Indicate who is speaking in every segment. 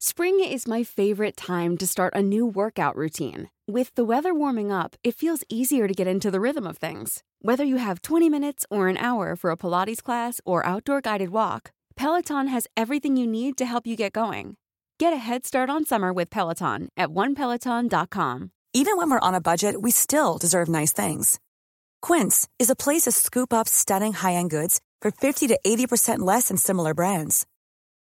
Speaker 1: Spring is my favorite time to start a new workout routine. With the weather warming up, it feels easier to get into the rhythm of things. Whether you have 20 minutes or an hour for a Pilates class or outdoor guided walk, Peloton has everything you need to help you get going. Get a head start on summer with Peloton at onepeloton.com.
Speaker 2: Even when we're on a budget, we still deserve nice things. Quince is a place to scoop up stunning high-end goods for 50 to 80% less than similar brands.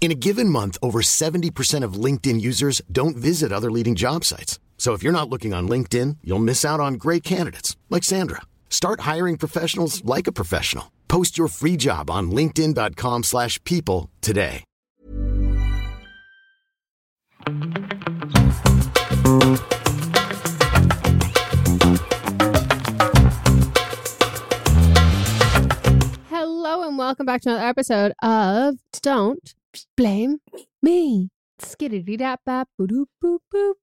Speaker 3: In a given month, over 70% of LinkedIn users don't visit other leading job sites. So if you're not looking on LinkedIn, you'll miss out on great candidates like Sandra. Start hiring professionals like a professional. Post your free job on linkedin.com/people today.
Speaker 4: Hello and welcome back to another episode of Don't Blame Me. Skiddity dap bap boop boop boop.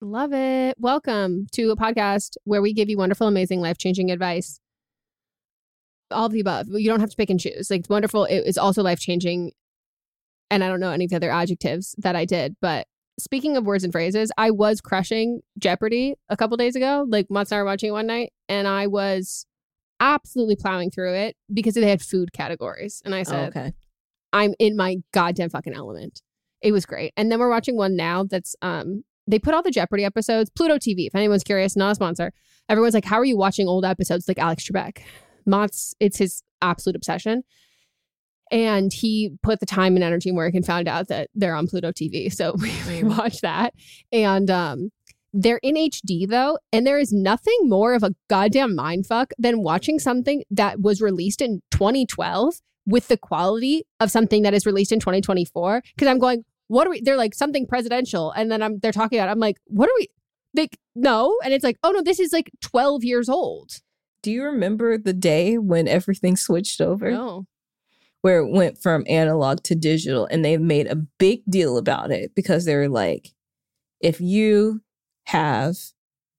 Speaker 4: Love it. Welcome to a podcast where we give you wonderful, amazing, life changing advice. All of the above. You don't have to pick and choose. Like it's wonderful. It is also life changing. And I don't know any of the other adjectives that I did, but speaking of words and phrases, I was crushing Jeopardy a couple days ago. Like Mats and I were watching it one night, and I was absolutely plowing through it because they had food categories. And I
Speaker 5: Oh,
Speaker 4: said,
Speaker 5: okay.
Speaker 4: I'm in my goddamn fucking element. It was great. And then we're watching one now that's um they put all the Jeopardy episodes, Pluto TV, if anyone's curious, not a sponsor. Everyone's like, How are you watching old episodes like Alex Trebek? Mats it's his absolute obsession. And he put the time and energy and work and found out that they're on Pluto TV. So we, we watched that. And um they're in HD though, and there is nothing more of a goddamn mindfuck than watching something that was released in 2012 with the quality of something that is released in 2024. Because I'm going, what are we? They're like something presidential, and then I'm they're talking about. it. I'm like, what are we? Like, no, and it's like, oh no, this is like 12 years old.
Speaker 5: Do you remember the day when everything switched over?
Speaker 4: No,
Speaker 5: Where it went from analog to digital and they made a big deal about it because they were like, if you have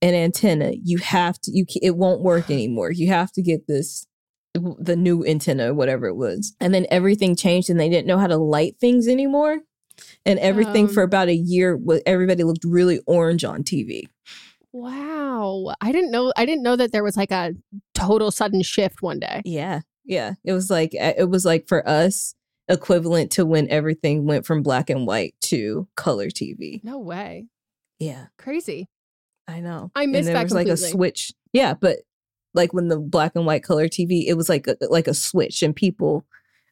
Speaker 5: an antenna, you have to, you it won't work anymore. You have to get this, the new antenna, whatever it was. And then everything changed and they didn't know how to light things anymore. And everything
Speaker 4: Um,
Speaker 5: for about a year, everybody looked really orange on TV.
Speaker 4: wow, I didn't know. I didn't know that there was like a total sudden shift one day.
Speaker 5: Yeah. Yeah. It was like uh, it was like for us, equivalent to when everything went from black and white to color TV.
Speaker 4: No way.
Speaker 5: Yeah,
Speaker 4: Crazy.
Speaker 5: I know.
Speaker 4: I missed
Speaker 5: and there was like a switch. Yeah, but like when the black and white color TV, it was like a, like a switch, and people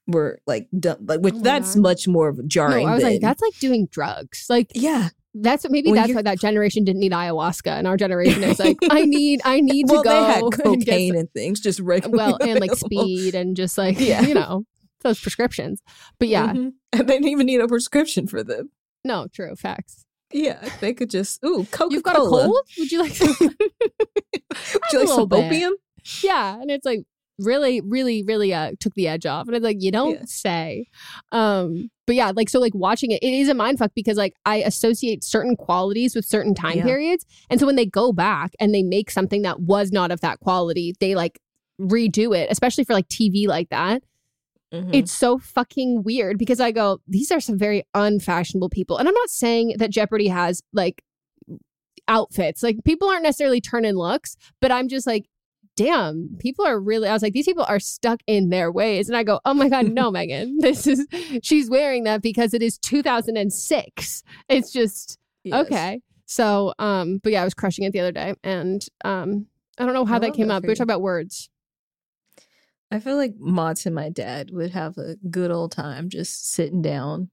Speaker 5: were like, dumb, like which
Speaker 4: Oh
Speaker 5: that's
Speaker 4: God.
Speaker 5: much more a
Speaker 4: No,
Speaker 5: jarring.
Speaker 4: I was like, that's like doing drugs. Like
Speaker 5: yeah.
Speaker 4: that's what maybe
Speaker 5: When
Speaker 4: that's why that generation didn't need ayahuasca, and our generation is like, I need, I need to go.
Speaker 5: they had
Speaker 4: and get
Speaker 5: cocaine and things just regularly.
Speaker 4: well, and like speed and just like
Speaker 5: Yeah.
Speaker 4: you know those prescriptions. But yeah,
Speaker 5: Mhm. and they didn't even need a prescription for them.
Speaker 4: no, true facts.
Speaker 5: Yeah, they could just ooh Coca Cola.
Speaker 4: You've got a cold? Would you like? Some?
Speaker 5: Would you like some
Speaker 4: bit.
Speaker 5: opium?
Speaker 4: yeah, and it's like really, really, really uh took the edge off, and it's like you don't
Speaker 5: Yeah.
Speaker 4: say. Um, but yeah, like so, like watching it, it is a mind fuck because like I associate certain qualities with certain time
Speaker 5: Yeah.
Speaker 4: periods, and so when they go back and they make something that was not of that quality, they like redo it, especially for like TV like that.
Speaker 5: Mhm.
Speaker 4: It's so fucking weird because I go, these are some very unfashionable people. And I'm not saying that Jeopardy has like outfits. Like people aren't necessarily turning looks, but I'm just like, damn, people are really I was like, these people are stuck in their ways. And I go, oh my God, no, Meghan. This is she's wearing that because it is 2006. It's just
Speaker 5: Yes.
Speaker 4: okay. So um, but yeah, I was crushing it the other day. And um I don't know how
Speaker 5: I
Speaker 4: that came
Speaker 5: that
Speaker 4: up. We were talking about words.
Speaker 5: I feel like Mats and my dad would have a good old time just sitting down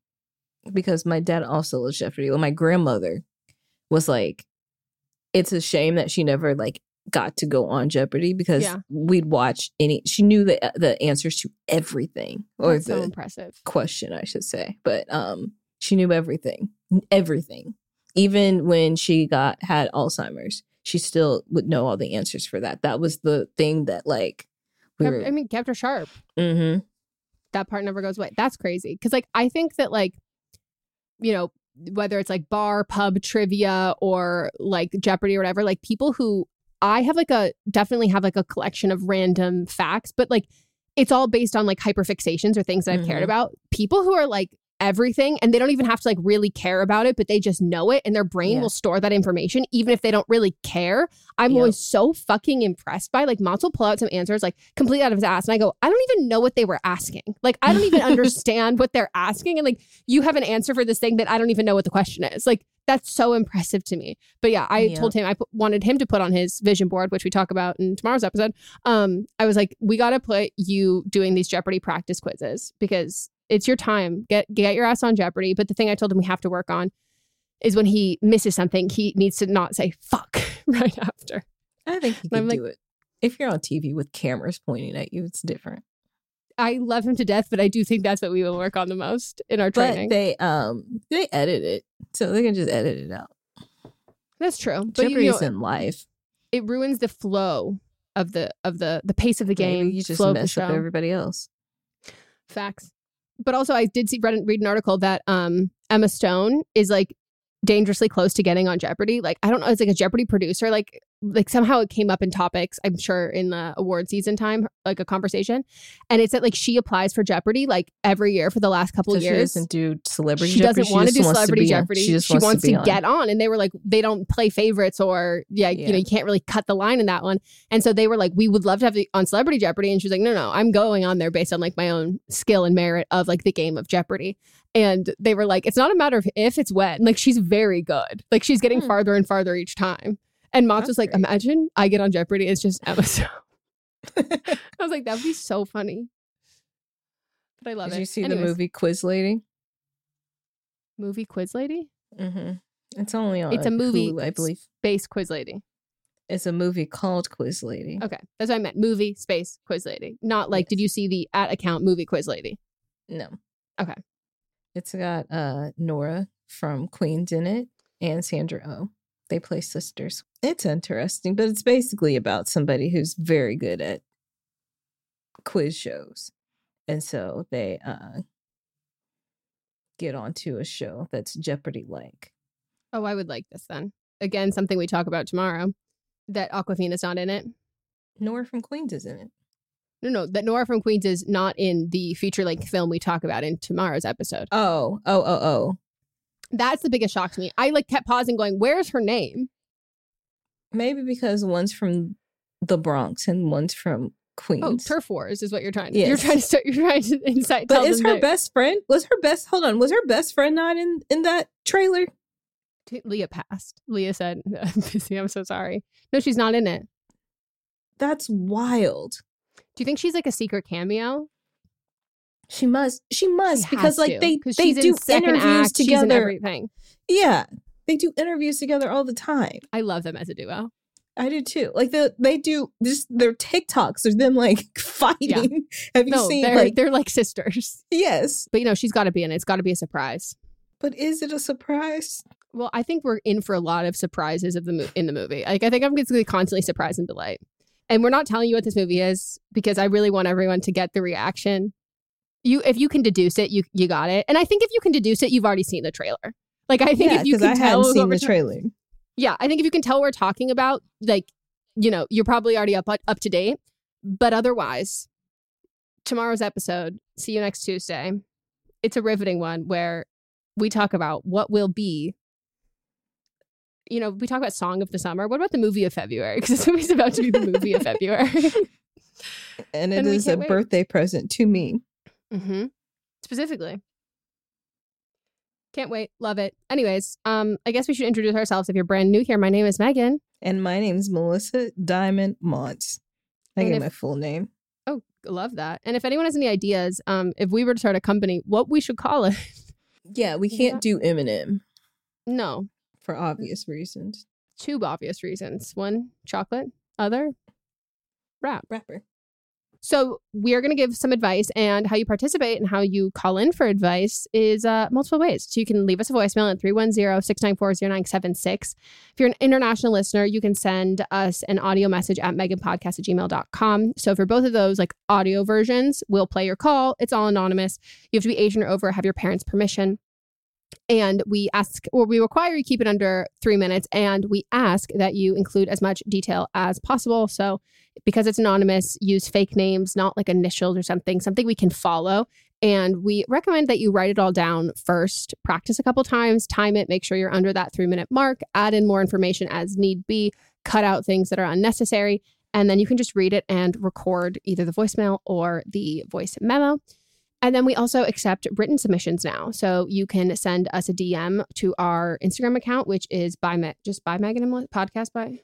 Speaker 5: because my dad also loves Jeopardy. Well, my grandmother was like, it's a shame that she never like got to go on Jeopardy because
Speaker 4: Yeah.
Speaker 5: we'd watch any. She knew the the answers to everything or
Speaker 4: That's so
Speaker 5: the
Speaker 4: impressive.
Speaker 5: question, I should say. But um, she knew everything, everything. Even when she got had Alzheimer's, she still would know all the answers for that. That was the thing that like we
Speaker 4: Kept-
Speaker 5: were.
Speaker 4: I mean, kept her sharp.
Speaker 5: mm-hmm.
Speaker 4: that part never goes away. That's crazy. Cause like I think that like, you know, whether it's like bar, pub trivia or like Jeopardy or whatever, like people who I have like a definitely have like a collection of random facts, but like it's all based on like hyperfixations or things that I've cared
Speaker 5: Mhm.
Speaker 4: about. People who are like everything and they don't even have to like really care about it, but they just know it and their brain
Speaker 5: Yeah.
Speaker 4: will store that information even if they don't really care. I'm
Speaker 5: Yep.
Speaker 4: always so fucking impressed by like Mats will pull out some answers like completely out of his ass and I go, I don't even know what they were asking. Like I don't even understand what they're asking and like you have an answer for this thing that I don't even know what the question is. Like that's so impressive to me. But yeah, I told him I wanted him to put on his vision board, which we talk about in tomorrow's episode. Um, I was like, we got to put you doing these Jeopardy practice quizzes because it's your time. Get get your ass on Jeopardy. But the thing I told him we have to work on is when he misses something, he needs to not say fuck right after.
Speaker 5: I think you
Speaker 4: I'm
Speaker 5: can
Speaker 4: like-
Speaker 5: do it. If you're on TV with cameras pointing at you, it's different.
Speaker 4: I love him to death, but I do think that's what we will work on the most in our training.
Speaker 5: But they um they edit it, so they can just edit it out.
Speaker 4: that's true. But you
Speaker 5: Jeopardy's
Speaker 4: know,
Speaker 5: in life.
Speaker 4: it ruins the flow of the of the the pace of the game.
Speaker 5: Maybe you just mess up everybody else.
Speaker 4: Facts. But also, I did see read, read an article that um Emma Stone is like dangerously close to getting on Jeopardy. Like I don't know, it's like a Jeopardy producer. Like like somehow it came up in topics. I'm sure in the award season time, like a conversation, and it's that like she applies for Jeopardy like every year for the last couple
Speaker 5: So she
Speaker 4: years.
Speaker 5: doesn't do celebrity.
Speaker 4: she
Speaker 5: Jeopardy,
Speaker 4: doesn't want to do celebrity jeopardy.
Speaker 5: She just wants,
Speaker 4: to,
Speaker 5: be on.
Speaker 4: get on, and they were like, they don't play favorites, or yeah, you know, you can't really cut the line in that one. And so they were like, we would love to have you on celebrity jeopardy, and she's like, no, no, I'm going on there based on like my own skill and merit of like the game of Jeopardy. And they were like, it's not a matter of if, it's when. Like she's very good. Like she's getting
Speaker 5: Hmm.
Speaker 4: farther and farther each time. And
Speaker 5: Mats
Speaker 4: was like,
Speaker 5: great.
Speaker 4: imagine I get on Jeopardy. It's just Emma Stone. I was like, that would be so funny. But I love
Speaker 5: Did
Speaker 4: it.
Speaker 5: Did you see
Speaker 4: Anyways,
Speaker 5: the movie Quiz Lady?
Speaker 4: movie Quiz Lady?
Speaker 5: Mm-hmm. It's only on.
Speaker 4: It's a movie,
Speaker 5: Hulu, I believe.
Speaker 4: Space Quiz Lady.
Speaker 5: It's a movie called Quiz Lady.
Speaker 4: Okay, that's what I meant. Movie space quiz lady. Not like,
Speaker 5: Yes.
Speaker 4: did you see the at account movie quiz lady?
Speaker 5: No.
Speaker 4: Okay.
Speaker 5: It's got uh Nora from Queens in it and Sandra Oh. They play sisters. It's interesting, but it's basically about somebody who's very good at quiz shows. And so they uh get onto a show that's Jeopardy like.
Speaker 4: Oh, I would like this then. Again, something we talk about tomorrow. That Awkwafina's not in it.
Speaker 5: Nora from Queens is in it.
Speaker 4: No, no, that Nora from Queens is not in the feature length film we talk about in tomorrow's episode.
Speaker 5: Oh, oh, oh, oh.
Speaker 4: That's the biggest shock to me. I like kept pausing, going, "Where's her name?"
Speaker 5: Maybe because one's from the Bronx and one's from oh, queens.
Speaker 4: Oh, turf wars is what you're trying to.
Speaker 5: Yes.
Speaker 4: You're trying to start. You're trying to incite.
Speaker 5: but is her
Speaker 4: that-
Speaker 5: best friend? Was her best? Hold on. Was her best friend not in in that trailer?
Speaker 4: Leah passed. Leah said, "I'm busy. I'm so sorry." No, she's not in it.
Speaker 5: That's wild.
Speaker 4: Do you think she's like a secret cameo?
Speaker 5: She must. She must
Speaker 4: She
Speaker 5: because like
Speaker 4: to,
Speaker 5: they they
Speaker 4: in
Speaker 5: do
Speaker 4: second
Speaker 5: interviews
Speaker 4: act, she's in
Speaker 5: together.
Speaker 4: everything.
Speaker 5: yeah, they do interviews together all the time.
Speaker 4: I love them as a duo.
Speaker 5: I do too. Like the they do just their TikToks of them like fighting. Have you
Speaker 4: no,
Speaker 5: seen
Speaker 4: they're
Speaker 5: like
Speaker 4: they're like sisters.
Speaker 5: yes?
Speaker 4: But you know, she's got to be in it. It's got to be a surprise.
Speaker 5: But is it a surprise?
Speaker 4: Well, I think we're in for a lot of surprises of the mo- in the movie. Like I think I'm going to be constantly surprised and delight. And we're not telling you what this movie is because I really want everyone to get the reaction. You, if you can deduce it, you you got it. And I think if you can deduce it, you've already seen the trailer. Like I think
Speaker 5: yeah,
Speaker 4: if you can
Speaker 5: I
Speaker 4: tell
Speaker 5: seen
Speaker 4: we're
Speaker 5: the trailer.
Speaker 4: yeah, I think if you can tell we're talking about, like you know, you're probably already up up to date. But otherwise, tomorrow's episode. See you next Tuesday. It's a riveting one where we talk about what will be. You know, we talk about song of the summer. What about the movie of February? Because this movie's about to be the movie of February.
Speaker 5: And it
Speaker 4: And
Speaker 5: is a
Speaker 4: wait.
Speaker 5: birthday present to me.
Speaker 4: Mm-hmm. Specifically. Can't wait. Love it. Anyways, um, I guess we should introduce ourselves. If you're brand new here, my name is Meghan.
Speaker 5: And my name's Melisa Diamond Montz. I
Speaker 4: And
Speaker 5: get
Speaker 4: if-
Speaker 5: my full name.
Speaker 4: Oh, love that. And if anyone has any ideas, um, if we were to start a company, what we should call it?
Speaker 5: Yeah, we can't do Eminem
Speaker 4: No,
Speaker 5: for obvious reasons.
Speaker 4: two obvious reasons. One, chocolate. Other, rap.
Speaker 5: Rapper.
Speaker 4: So we are going to give some advice, and how you participate and how you call in for advice is uh, multiple ways. So you can leave us a voicemail at 310-694-0976. If you're an international listener, you can send us an audio message at meganpodcast at gmail.com. So for both of those, like audio versions, we'll play your call. It's all anonymous. You have to be 18 or over, have your parents' permission. And we ask, or we require you keep it under three minutes, and we ask that you include as much detail as possible. So because it's anonymous, use fake names, not like initials or something, something we can follow. And we recommend that you write it all down first, practice a couple times, time it, make sure you're under that three minute mark, add in more information as need be, cut out things that are unnecessary. And then you can just read it and record either the voicemail or the voice memo. And then we also accept written submissions now. So you can send us a DM to our Instagram account, which is by Me- just by Meghan and Melisa, podcast by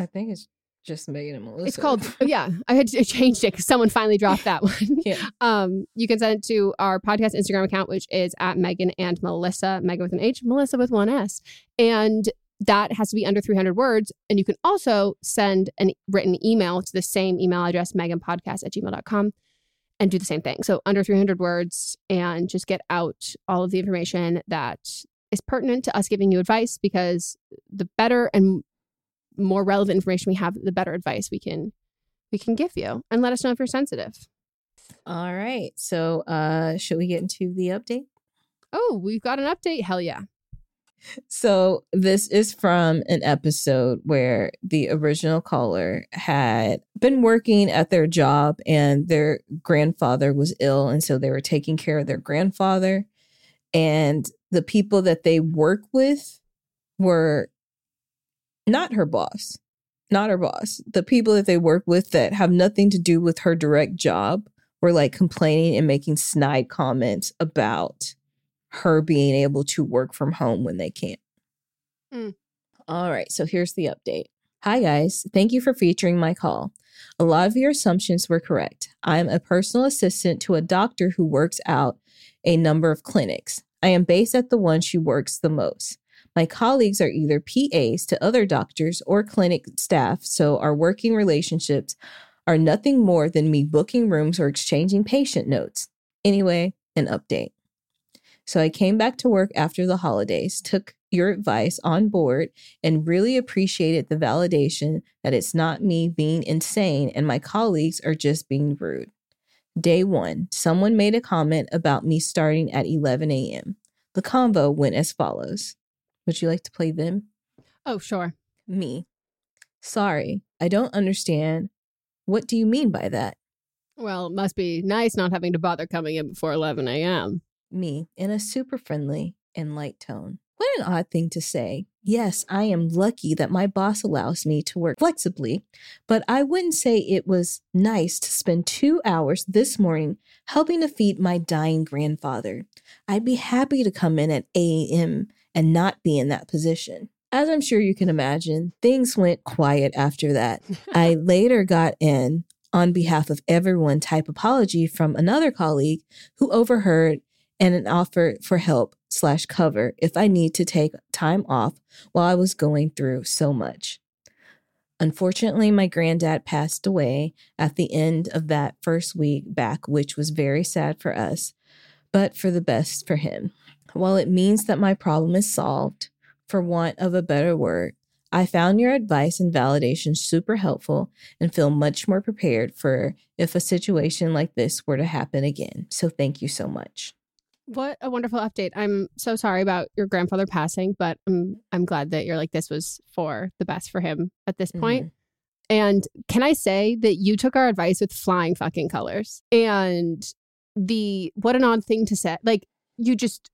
Speaker 5: I think it's just Meghan and Melisa.
Speaker 4: it's called yeah. I had to change it because someone finally dropped that one.
Speaker 5: Yeah.
Speaker 4: Um, you can send it to our podcast Instagram account, which is at Meghan and Melisa, Meghan with an H, Melisa with one S, and that has to be under 300 words. And you can also send a written email to the same email address, meganpodcast at gmail.com, and do the same thing. So under 300 words, and just get out all of the information that is pertinent to us giving you advice because the better and more relevant information we have, the better advice we can we can give you. And let us know if you're sensitive.
Speaker 5: All right. So uh should we get into the update?
Speaker 4: Oh, we've got an update. Hell yeah.
Speaker 5: So this is from an episode where the original caller had been working at their job and their grandfather was ill and so they were taking care of their grandfather and the people that they work with were not her boss. Not her boss. The people that they work with that have nothing to do with her direct job were like complaining and making snide comments about her being able to work from home when they can't.
Speaker 4: Mm.
Speaker 5: All right, so here's the update. Hi, guys. Thank you for featuring my call. A lot of your assumptions were correct. I'm a personal assistant to a doctor who works out a number of clinics. I am based at the one she works the most. My colleagues are either PAs to other doctors or clinic staff, so our working relationships are nothing more than me booking rooms or exchanging patient notes. Anyway, an update. So I came back to work after the holidays, took your advice on board, and really appreciated the validation that it's not me being insane and my colleagues are just being rude. Day one, someone made a comment about me starting at 11 a.m. The convo went as follows Would you like to play them?
Speaker 4: Oh, sure.
Speaker 5: Me. Sorry, I don't understand. What do you mean by that?
Speaker 4: Well, it must be nice not having to bother coming in before 11 a.m.
Speaker 5: Me, in a super friendly and light tone. What an odd thing to say. Yes, I am lucky that my boss allows me to work flexibly, but I wouldn't say it was nice to spend two hours this morning helping to feed my dying grandfather. I'd be happy to come in at 8 a.m. and not be in that position. As I'm sure you can imagine, things went quiet after that. I later got in on behalf of everyone type apology from another colleague who overheard and an offer for help slash cover if I need to take time off while I was going through so much. Unfortunately, my granddad passed away at the end of that first week back, which was very sad for us, but for the best for him. While it means that my problem is solved, for want of a better word, I found your advice and validation super helpful and feel much more prepared for if a situation like this were to happen again. So thank you so much.
Speaker 4: What a wonderful update. I'm so sorry about your grandfather passing, but I'm I'm glad that you're like this was for the best for him at this point.
Speaker 5: Mhm.
Speaker 4: And can I say that you took our advice with flying fucking colors? And the what an odd thing to say. Like you just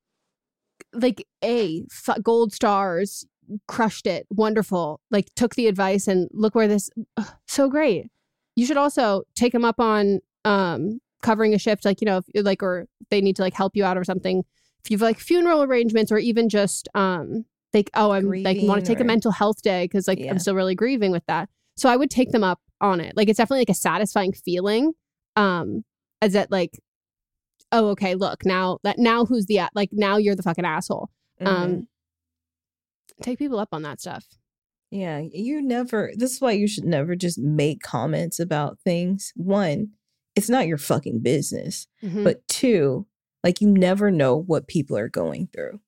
Speaker 4: like a f- gold stars crushed it wonderful like took the advice and look where this ugh, so great you should also take him up on um covering a shift like you know if, like or they need to like help you out or something if you've like funeral arrangements or even just um like oh i'm like want to take a mental health day because like
Speaker 5: Yeah.
Speaker 4: i'm still really grieving with that so i would take them up on it like it's definitely like a satisfying feeling um as that like oh okay look now that now who's the like now you're the fucking asshole
Speaker 5: Mhm.
Speaker 4: um take people up on that stuff
Speaker 5: Yeah, you never, this is why you should never just make comments about things. One, it's not your fucking business.
Speaker 4: Mhm.
Speaker 5: But two, like you never know what people are going through.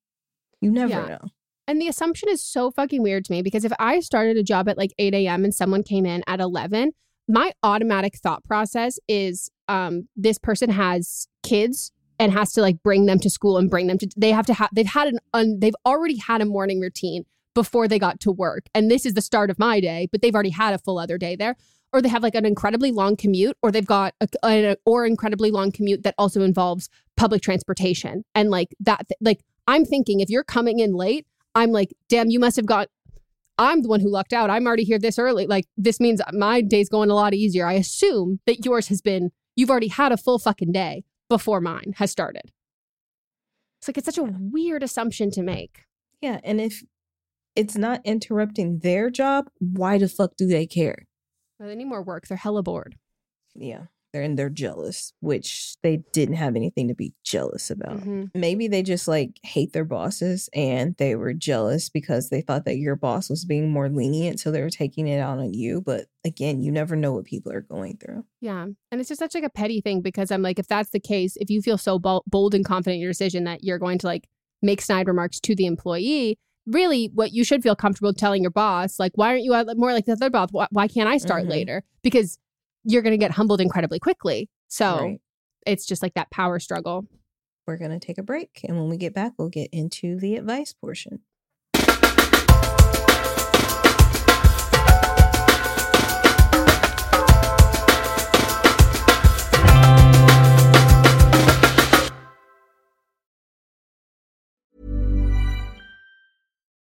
Speaker 5: You never
Speaker 4: Yeah.
Speaker 5: know.
Speaker 4: And the assumption is so fucking weird to me because if I started a job at like 8 a.m. and someone came in at 11, my automatic thought process is um, this person has kids and has to like bring them to school and bring them to, they have to have, they've had an, un, they've already had a morning routine before they got to work. And this is the start of my day, but they've already had a full other day there. Or they have like an incredibly long commute, or they've got a, a or incredibly long commute that also involves public transportation. And like that, like I'm thinking if you're coming in late, I'm like, damn, you must have got. I'm the one who lucked out. I'm already here this early. Like, this means my day's going a lot easier. I assume that yours has been, you've already had a full fucking day before mine has started. It's like, it's such a weird assumption to make.
Speaker 5: Yeah. And if it's not interrupting their job, why the fuck do they care?
Speaker 4: Well, they need more work. They're hella bored.
Speaker 5: Yeah. They're and they're jealous, which they didn't have anything to be jealous about.
Speaker 4: Mhm.
Speaker 5: Maybe they just like hate their bosses and they were jealous because they thought that your boss was being more lenient. So they were taking it out on you. But again, you never know what people are going through.
Speaker 4: Yeah. And it's just such like a petty thing because I'm like, if that's the case, if you feel so bold and confident in your decision that you're going to like make snide remarks to the employee, really what you should feel comfortable telling your boss, like, why aren't you uh, more like the other boss? Why, why can't I start
Speaker 5: Mhm.
Speaker 4: later? Because you're going to get humbled incredibly quickly. So
Speaker 5: Right.
Speaker 4: it's just like that power struggle.
Speaker 5: We're going to take a break. And when we get back, we'll get into the advice portion.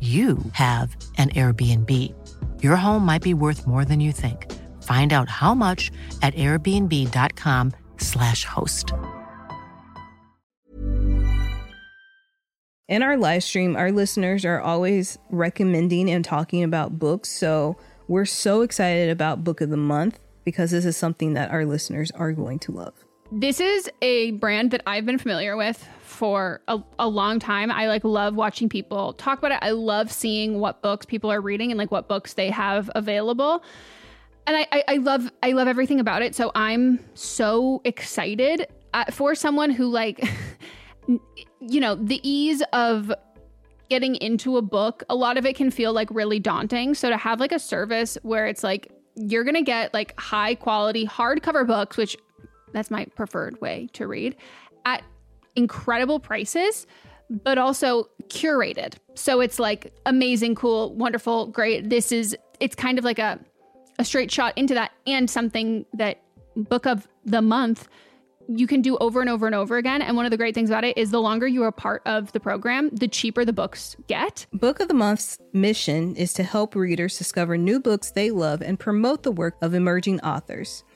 Speaker 6: you have an Airbnb. Your home might be worth more than you think. Find out how much at airbnb.com/slash host.
Speaker 5: In our live stream, our listeners are always recommending and talking about books. So we're so excited about Book of the Month because this is something that our listeners are going to love.
Speaker 7: This is a brand that I've been familiar with for a, a, long time. I like love watching people talk about it. I love seeing what books people are reading and like what books they have available. And I, I, I love I love everything about it. So I'm so excited uh, for someone who like you know the ease of getting into a book. A lot of it can feel like really daunting. So to have like a service where it's like you're gonna get like high quality hardcover books, which that's my preferred way to read at incredible prices but also curated so it's like amazing cool wonderful great this is it's kind of like a a straight shot into that and something that book of the month you can do over and over and over again. And one of the great things about it is the longer you are part of the program, the cheaper the books get.
Speaker 5: Book of the Month's mission is to help readers discover new books they love and promote the work of emerging authors.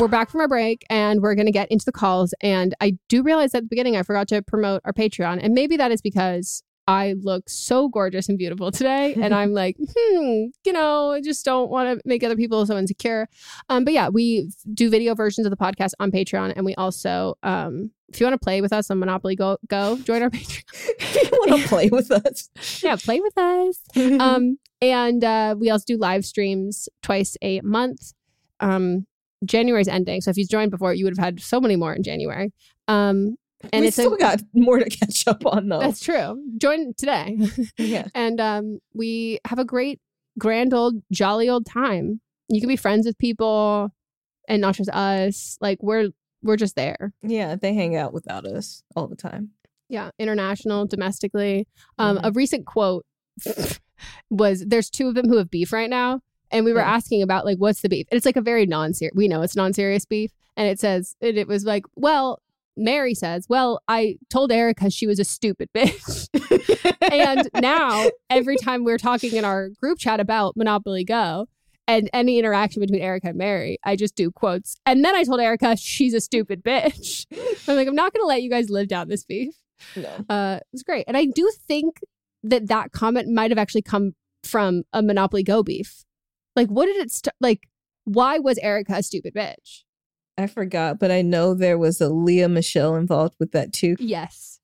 Speaker 4: We're back from our break and we're going to get into the calls. And I do realize at the beginning I forgot to promote our Patreon. And maybe that is because I look so gorgeous and beautiful today. And I'm like, hmm, you know, I just don't want to make other people so insecure. Um, but yeah, we do video versions of the podcast on Patreon. And we also, um, if you want to play with us on Monopoly Go, go join our Patreon.
Speaker 5: if you want to play with us,
Speaker 4: yeah, play with us. Um, and uh, we also do live streams twice a month. Um, January's ending, so if you joined before, you would have had so many more in January. Um, and
Speaker 5: we
Speaker 4: it's
Speaker 5: still
Speaker 4: a,
Speaker 5: got more to catch up on though.
Speaker 4: that's true. Join today,
Speaker 5: yeah.
Speaker 4: and um, we have a great, grand old, jolly old time. You can be friends with people, and not just us. Like we're we're just there.
Speaker 5: Yeah, they hang out without us all the time.
Speaker 4: Yeah, international, domestically. Um,
Speaker 5: Mm-hmm.
Speaker 4: A recent quote was there's two of them who have beef right now. And we were
Speaker 5: Yeah.
Speaker 4: asking about like what's the beef? And it's like a very non-serious we know it's non-serious beef. And it says and it was like, well, Mary says, Well, I told Erica she was a stupid bitch. and now every time we're talking in our group chat about Monopoly Go and any interaction between Erica and Mary, I just do quotes. And then I told Erica she's a stupid bitch. I'm like, I'm not gonna let you guys live down this beef
Speaker 5: No.
Speaker 4: uh, it was great. And I do think that that comment might have actually come from a Monopoly Go beef. Like, what did it start? Like, why was Erica a stupid bitch?
Speaker 5: I forgot, but I know there was a Lea Michele involved with that too.
Speaker 4: Yes.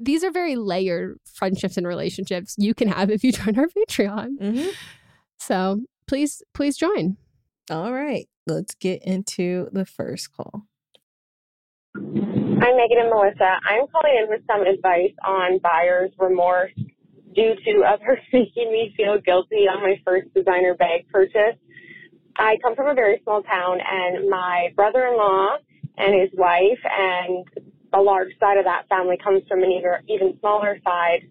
Speaker 4: These are very layered friendships and relationships you can have if you join our Patreon.
Speaker 5: Mm-hmm.
Speaker 4: So please, please join.
Speaker 5: All right, let's get into the first call.
Speaker 8: I'm Meghan and Melisa. I'm calling in with some advice on buyer's remorse due to others making me feel guilty on my first designer bag purchase. I come from a very small town, and my brother in law and his wife, and a large side of that family comes from an even, smaller side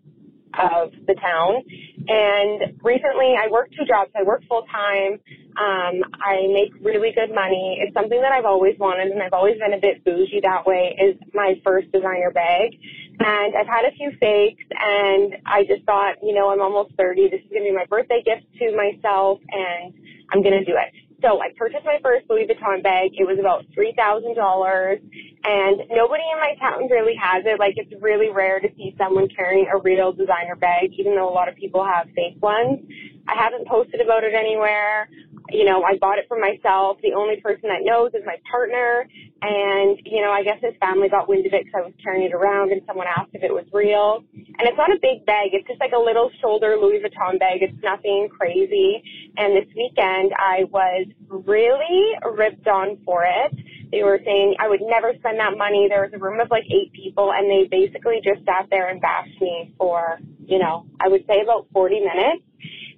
Speaker 8: of the town. And recently, I work two jobs. I work full time. Um, I make really good money. It's something that I've always wanted, and I've always been a bit bougie that way. Is my first designer bag, and I've had a few fakes, and I just thought, you know, I'm almost 30. This is going to be my birthday gift to myself, and I'm going to do it. So I purchased my first Louis Vuitton bag. It was about three thousand dollars, and nobody in my town really has it. Like it's really rare to see someone carrying a real designer bag, even though a lot of people have fake ones. I haven't posted about it anywhere. You know, I bought it for myself. The only person that knows is my partner, and you know, I guess his family got wind of it because I was carrying it around, and someone asked if it was real. And it's not a big bag. It's just like a little shoulder Louis Vuitton bag. It's nothing crazy. And this weekend, I was really ripped on for it. They were saying I would never spend that money. There was a room of like eight people, and they basically just sat there and bashed me for, you know, I would say about 40 minutes.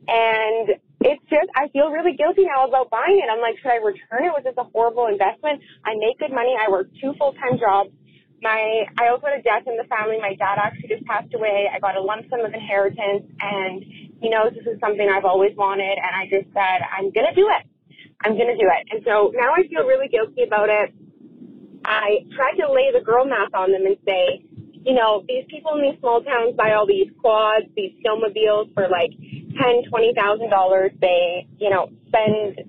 Speaker 8: And it's just, I feel really guilty now about buying it. I'm like, should I return it? Was this a horrible investment? I make good money. I work two full-time jobs. My, I also had a death in the family. My dad actually just passed away. I got a lump sum of inheritance and, you know, this is something I've always wanted. And I just said, I'm to do it. I'm to do it. And so now I feel really guilty about it. I tried to lay the girl math on them and say, you know, these people in these small towns buy all these quads, these snowmobiles for like ten, twenty thousand dollars. They, you know, spend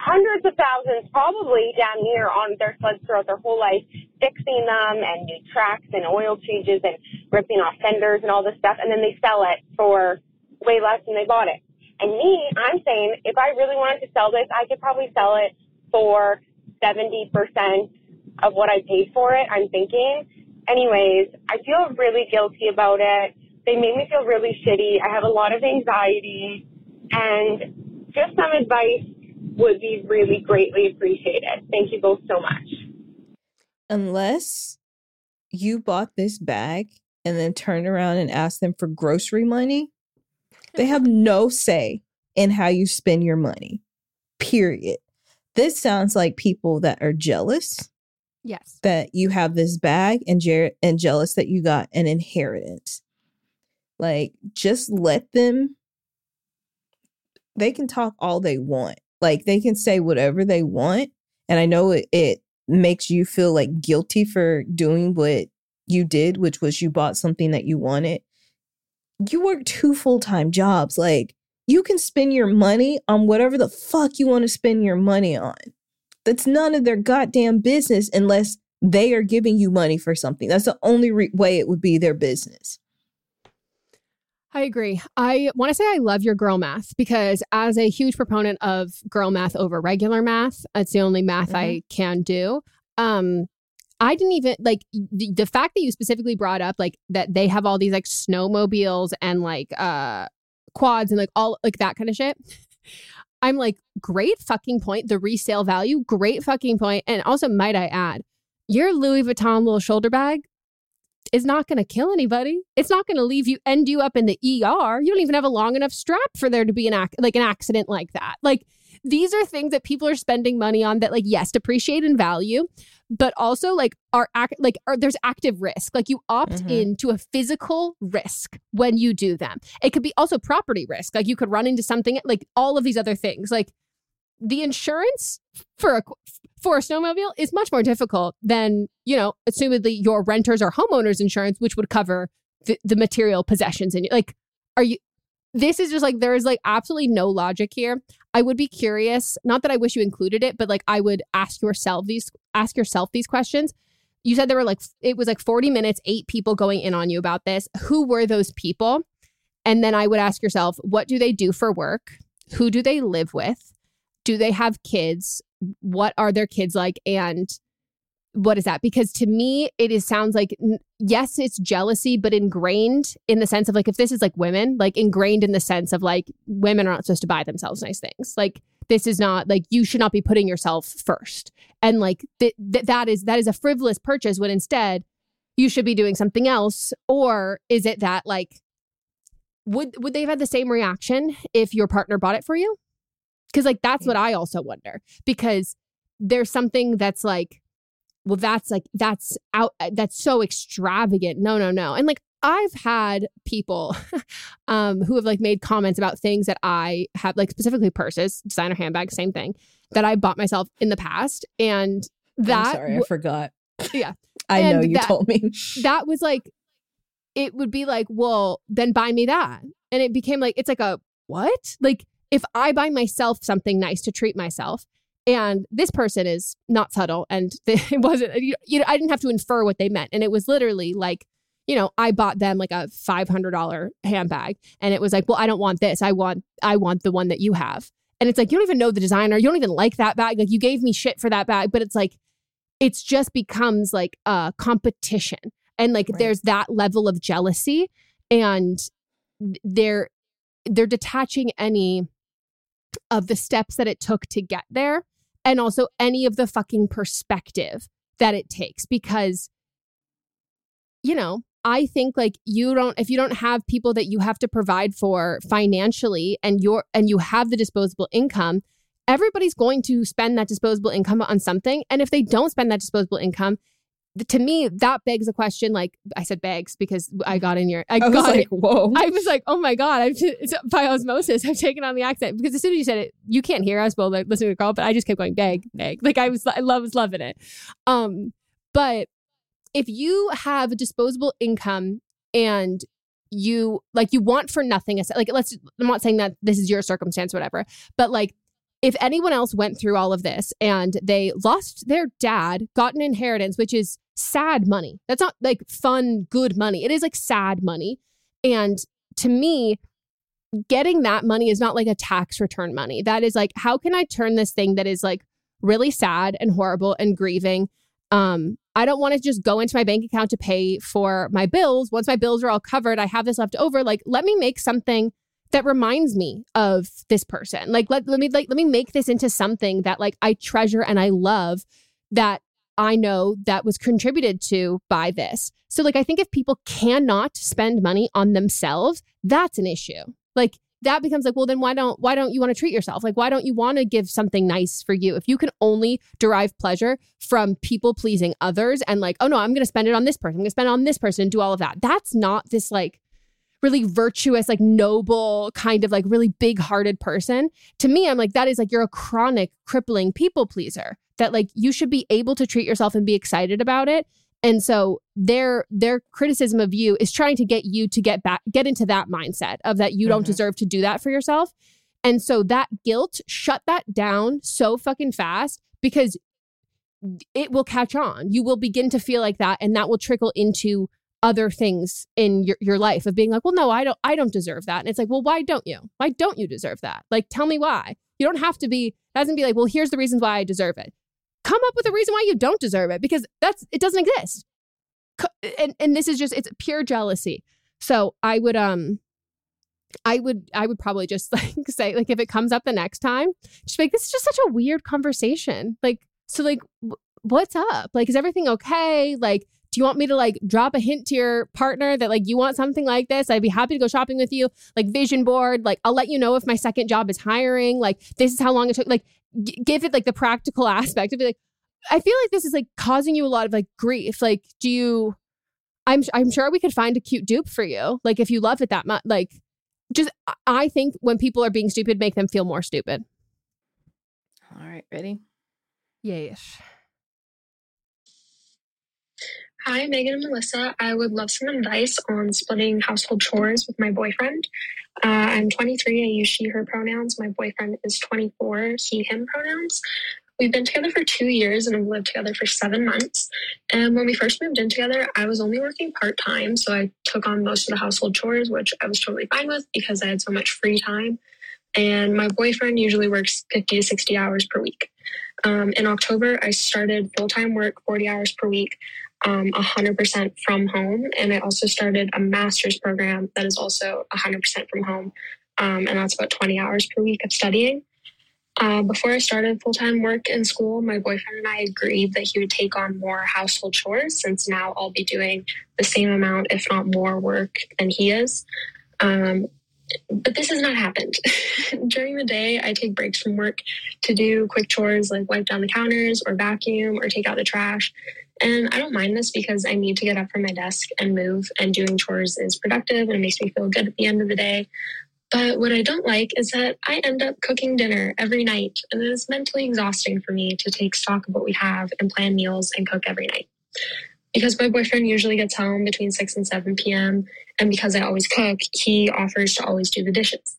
Speaker 8: hundreds of thousands, probably damn near, on their sleds throughout their whole life, fixing them and new tracks and oil changes and ripping off fenders and all this stuff, and then they sell it for way less than they bought it. And me, I'm saying if I really wanted to sell this, I could probably sell it for 70% of what I paid for it, I'm thinking. Anyways, I feel really guilty about it. They made me feel really shitty. I have a lot of anxiety and just some advice would be really greatly appreciated. Thank you both so much.
Speaker 5: Unless you bought this bag and then turned around and asked them for grocery money, they have no say in how you spend your money. Period. This sounds like people that are jealous
Speaker 4: Yes.
Speaker 5: that you have this bag and and jealous that you got an inheritance. Like just let them they can talk all they want. Like they can say whatever they want and I know it, it makes you feel like guilty for doing what you did, which was you bought something that you wanted. You work two full-time jobs. Like you can spend your money on whatever the fuck you want to spend your money on. That's none of their goddamn business unless they are giving you money for something. That's the only re- way it would be their business.
Speaker 4: I agree. I want to say I love your girl math because, as a huge proponent of girl math over regular math, it's the only math mm-hmm. I can do. Um, I didn't even like the, the fact that you specifically brought up like that they have all these like snowmobiles and like uh quads and like all like that kind of shit. I'm like, great fucking point. The resale value, great fucking point. And also, might I add, your Louis Vuitton little shoulder bag is not going to kill anybody. It's not going to leave you end you up in the ER. You don't even have a long enough strap for there to be an ac- like an accident like that. Like these are things that people are spending money on that like yes depreciate in value but also like are act like are, there's active risk like you opt mm-hmm. into a physical risk when you do them it could be also property risk like you could run into something like all of these other things like the insurance for a for a snowmobile is much more difficult than you know assumedly your renters or homeowners insurance which would cover the, the material possessions and like are you this is just like there is like absolutely no logic here. I would be curious not that i wish you included it but like i would ask yourself these ask yourself these questions. You said there were like it was like 40 minutes eight people going in on you about this. Who were those people? And then i would ask yourself what do they do for work? Who do they live with do they have kids what are their kids like and what is that? Because to me, it is sounds like yes, it's jealousy, but ingrained in the sense of like if this is like women, like ingrained in the sense of like women are not supposed to buy themselves nice things. Like this is not like you should not be putting yourself first, and like th- th- that is that is a frivolous purchase when instead you should be doing something else. Or is it that like would would they have had the same reaction if your partner bought it for you? Because like that's what I also wonder because there's something that's like well that's like that's out uh, that's so extravagant. No no no. And like i've had people um who have like made comments about things that i have like specifically purses designer handbags same thing that i bought myself in the past and that
Speaker 5: I'm sorry i forgot.
Speaker 4: Yeah.
Speaker 5: I and know you
Speaker 4: that,
Speaker 5: told me.
Speaker 4: that was like it would be like well then buy me that. And it became like it's like a what? Like if i buy myself something nice to treat myself and this person is not subtle and it wasn't you know i didn't have to infer what they meant. And it was literally like you know i bought them like a $500 handbag and it was like well i don't want this. I want i want the one that you have. And it's like you don't even know the designer. You don't even like that bag. Like you gave me shit for that bag. But it's like it's just becomes like a competition. And like right. there's that level of jealousy and they're they're detaching any of the steps that it took to get there and also any of the fucking perspective that it takes because you know i think like you don't if you don't have people that you have to provide for financially and you're and you have the disposable income everybody's going to spend that disposable income on something. And if they don't spend that disposable income to me that begs a question like i said begs because i got in your i, I got
Speaker 5: was like whoa.
Speaker 4: I was like oh my god i've it's by osmosis. I've taken on the accent. Because as soon as you said it you can't hear us while like, listening to the call but i just kept going beg beg. Like i was i love, was loving it. Um but if you have a disposable income and you like you want for nothing like let's i'm not saying that this is your circumstance whatever but like if anyone else went through all of this and they lost their dad, got an inheritance, which is sad money. That's not like fun, good money. It is like sad money. And to me, getting that money is not like a tax return money. That is like, how can I turn this thing that is like really sad and horrible and grieving? Um, I don't want to just go into my bank account to pay for my bills. Once my bills are all covered, I have this left over. Like, let me make something that reminds me of this person. Like let, let me like let me make this into something that like I treasure and I love that I know that was contributed to by this. So like I think if people cannot spend money on themselves, that's an issue. Like that becomes like well then why don't why don't you want to treat yourself? Like why don't you want to give something nice for you? If you can only derive pleasure from people pleasing others and like oh no, I'm going to spend it on this person. I'm going to spend it on this person and do all of that. That's not this like really virtuous, like noble, kind of like really big hearted person. To me, I'm like, that is like you're a chronic, crippling people pleaser. That like you should be able to treat yourself and be excited about it. And so their their criticism of you is trying to get you to get back get into that mindset of that you mm-hmm. don't deserve to do that for yourself. And so that guilt shut that down so fucking fast because it will catch on. You will begin to feel like that and that will trickle into other things in your, your life of being like, well, no, I don't, I don't deserve that. And it's like, well, why don't you? Why don't you deserve that? Like, tell me why. You don't have to be, doesn't be like, well, here's the reasons why I deserve it. Come up with a reason why you don't deserve it because that's, it doesn't exist. And, and this is just, it's pure jealousy. So I would, um, I would I would probably just like say like if it comes up the next time, just like this is just such a weird conversation. Like so like w- what's up? Like is everything okay? Like do you want me to like drop a hint to your partner that like you want something like this? I'd be happy to go shopping with you. Like vision board, like I'll let you know if my second job is hiring. Like this is how long it took. Like g- give it like the practical aspect of it. Like I feel like this is like causing you a lot of like grief. Like do you? I'm I'm sure we could find a cute dupe for you. Like if you love it that much, like just I think when people are being stupid, make them feel more stupid.
Speaker 5: All right, ready?
Speaker 4: Yes.
Speaker 9: Hi, Meghan and Melisa. I would love some advice on splitting household chores with my boyfriend. Uh, I'm 23. I use she, her pronouns. My boyfriend is 24, he, him pronouns. We've been together for two years and have lived together for seven months. And when we first moved in together, I was only working part time. So I took on most of the household chores, which I was totally fine with because I had so much free time. And my boyfriend usually works 50 to 60 hours per week. Um, in October, I started full time work, 40 hours per week, um, 100% from home. And I also started a master's program that is also 100% from home. Um, and that's about 20 hours per week of studying. Uh, before I started full time work in school, my boyfriend and I agreed that he would take on more household chores since now I'll be doing the same amount, if not more, work than he is. Um, but this has not happened. During the day, I take breaks from work to do quick chores like wipe down the counters or vacuum or take out the trash. And I don't mind this because I need to get up from my desk and move, and doing chores is productive and it makes me feel good at the end of the day. But what I don't like is that I end up cooking dinner every night, and it is mentally exhausting for me to take stock of what we have and plan meals and cook every night. Because my boyfriend usually gets home between 6 and 7 p.m., and because I always cook, he offers to always do the dishes.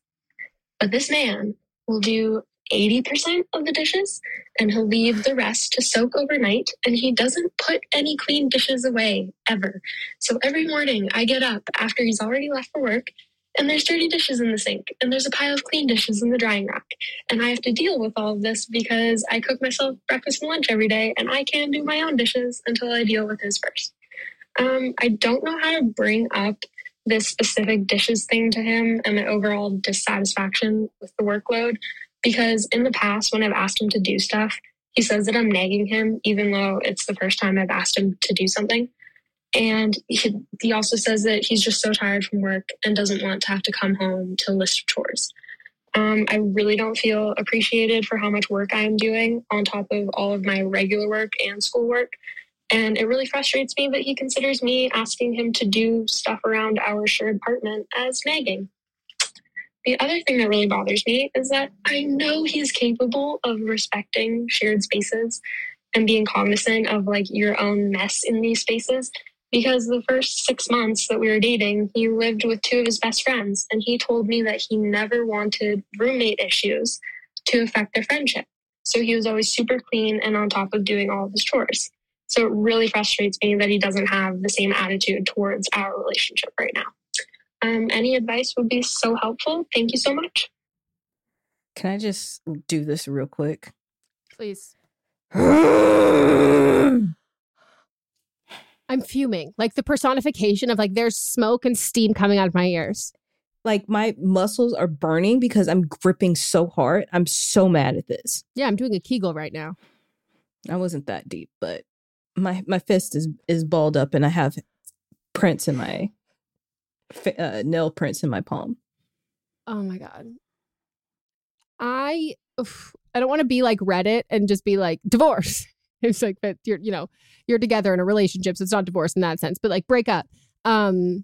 Speaker 9: But this man will do 80% of the dishes and he'll leave the rest to soak overnight and he doesn't put any clean dishes away ever. So every morning I get up after he's already left for work and there's dirty dishes in the sink and there's a pile of clean dishes in the drying rack and i have to deal with all of this because i cook myself breakfast and lunch every day and i can't do my own dishes until i deal with his first um, i don't know how to bring up this specific dishes thing to him and the overall dissatisfaction with the workload because in the past when i've asked him to do stuff he says that i'm nagging him even though it's the first time i've asked him to do something and he, he also says that he's just so tired from work and doesn't want to have to come home to list chores. Um, I really don't feel appreciated for how much work I am doing on top of all of my regular work and school work. And it really frustrates me that he considers me asking him to do stuff around our shared apartment as nagging. The other thing that really bothers me is that I know he's capable of respecting shared spaces and being cognizant of like your own mess in these spaces because the first six months that we were dating, he lived with two of his best friends, and he told me that he never wanted roommate issues to affect their friendship. So he was always super clean and on top of doing all of his chores. So it really frustrates me that he doesn't have the same attitude towards our relationship right now. Um, any advice would be so helpful. Thank you so much.
Speaker 5: Can I just do this real quick?
Speaker 4: Please. I'm fuming. Like the personification of like there's smoke and steam coming out of my ears.
Speaker 5: Like my muscles are burning because I'm gripping so hard. I'm so mad at this.
Speaker 4: Yeah, I'm doing a Kegel right now.
Speaker 5: I wasn't that deep, but my my fist is is balled up and I have prints in my uh, nail prints in my palm.
Speaker 4: Oh my god. I oof, I don't want to be like Reddit and just be like divorce. It's like but you're you know you're together in a relationship, so it's not divorce in that sense, but like break up. Um,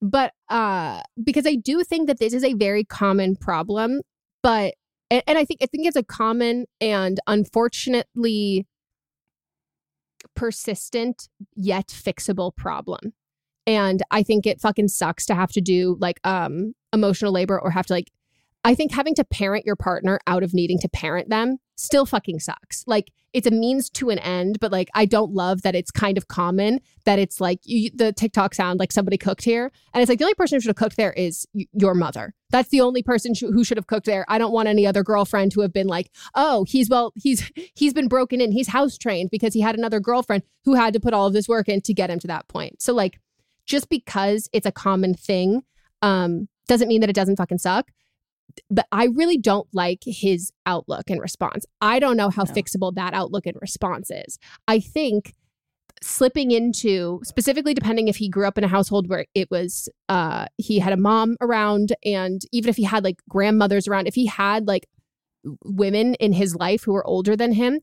Speaker 4: but uh, because I do think that this is a very common problem, but and, and I think I think it's a common and unfortunately persistent yet fixable problem. And I think it fucking sucks to have to do like um emotional labor or have to like I think having to parent your partner out of needing to parent them still fucking sucks. Like it's a means to an end, but like I don't love that it's kind of common that it's like you, the TikTok sound like somebody cooked here, and it's like the only person who should have cooked there is y- your mother. That's the only person sh- who should have cooked there. I don't want any other girlfriend to have been like, oh, he's well, he's he's been broken in, he's house trained because he had another girlfriend who had to put all of this work in to get him to that point. So like, just because it's a common thing, um, doesn't mean that it doesn't fucking suck but I really don't like his outlook and response. I don't know how no. fixable that outlook and response is. I think slipping into specifically depending if he grew up in a household where it was uh he had a mom around and even if he had like grandmothers around if he had like women in his life who were older than him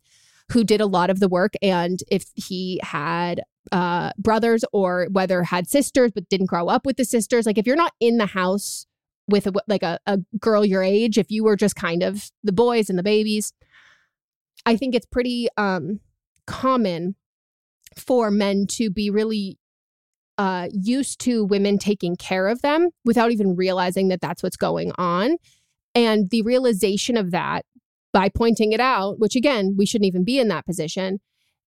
Speaker 4: who did a lot of the work and if he had uh brothers or whether had sisters but didn't grow up with the sisters like if you're not in the house with a, like a, a girl your age, if you were just kind of the boys and the babies, I think it's pretty um, common for men to be really uh, used to women taking care of them without even realizing that that's what's going on. And the realization of that by pointing it out, which again, we shouldn't even be in that position,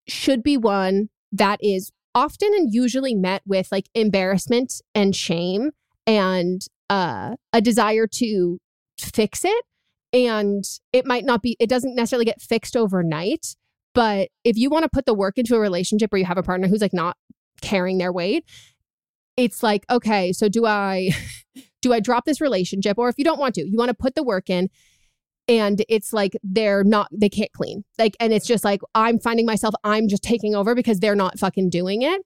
Speaker 4: should be one that is often and usually met with like embarrassment and shame and uh, a desire to fix it. And it might not be, it doesn't necessarily get fixed overnight. But if you want to put the work into a relationship where you have a partner who's like not carrying their weight, it's like, okay, so do I do I drop this relationship? Or if you don't want to, you want to put the work in and it's like they're not they can't clean. Like and it's just like I'm finding myself I'm just taking over because they're not fucking doing it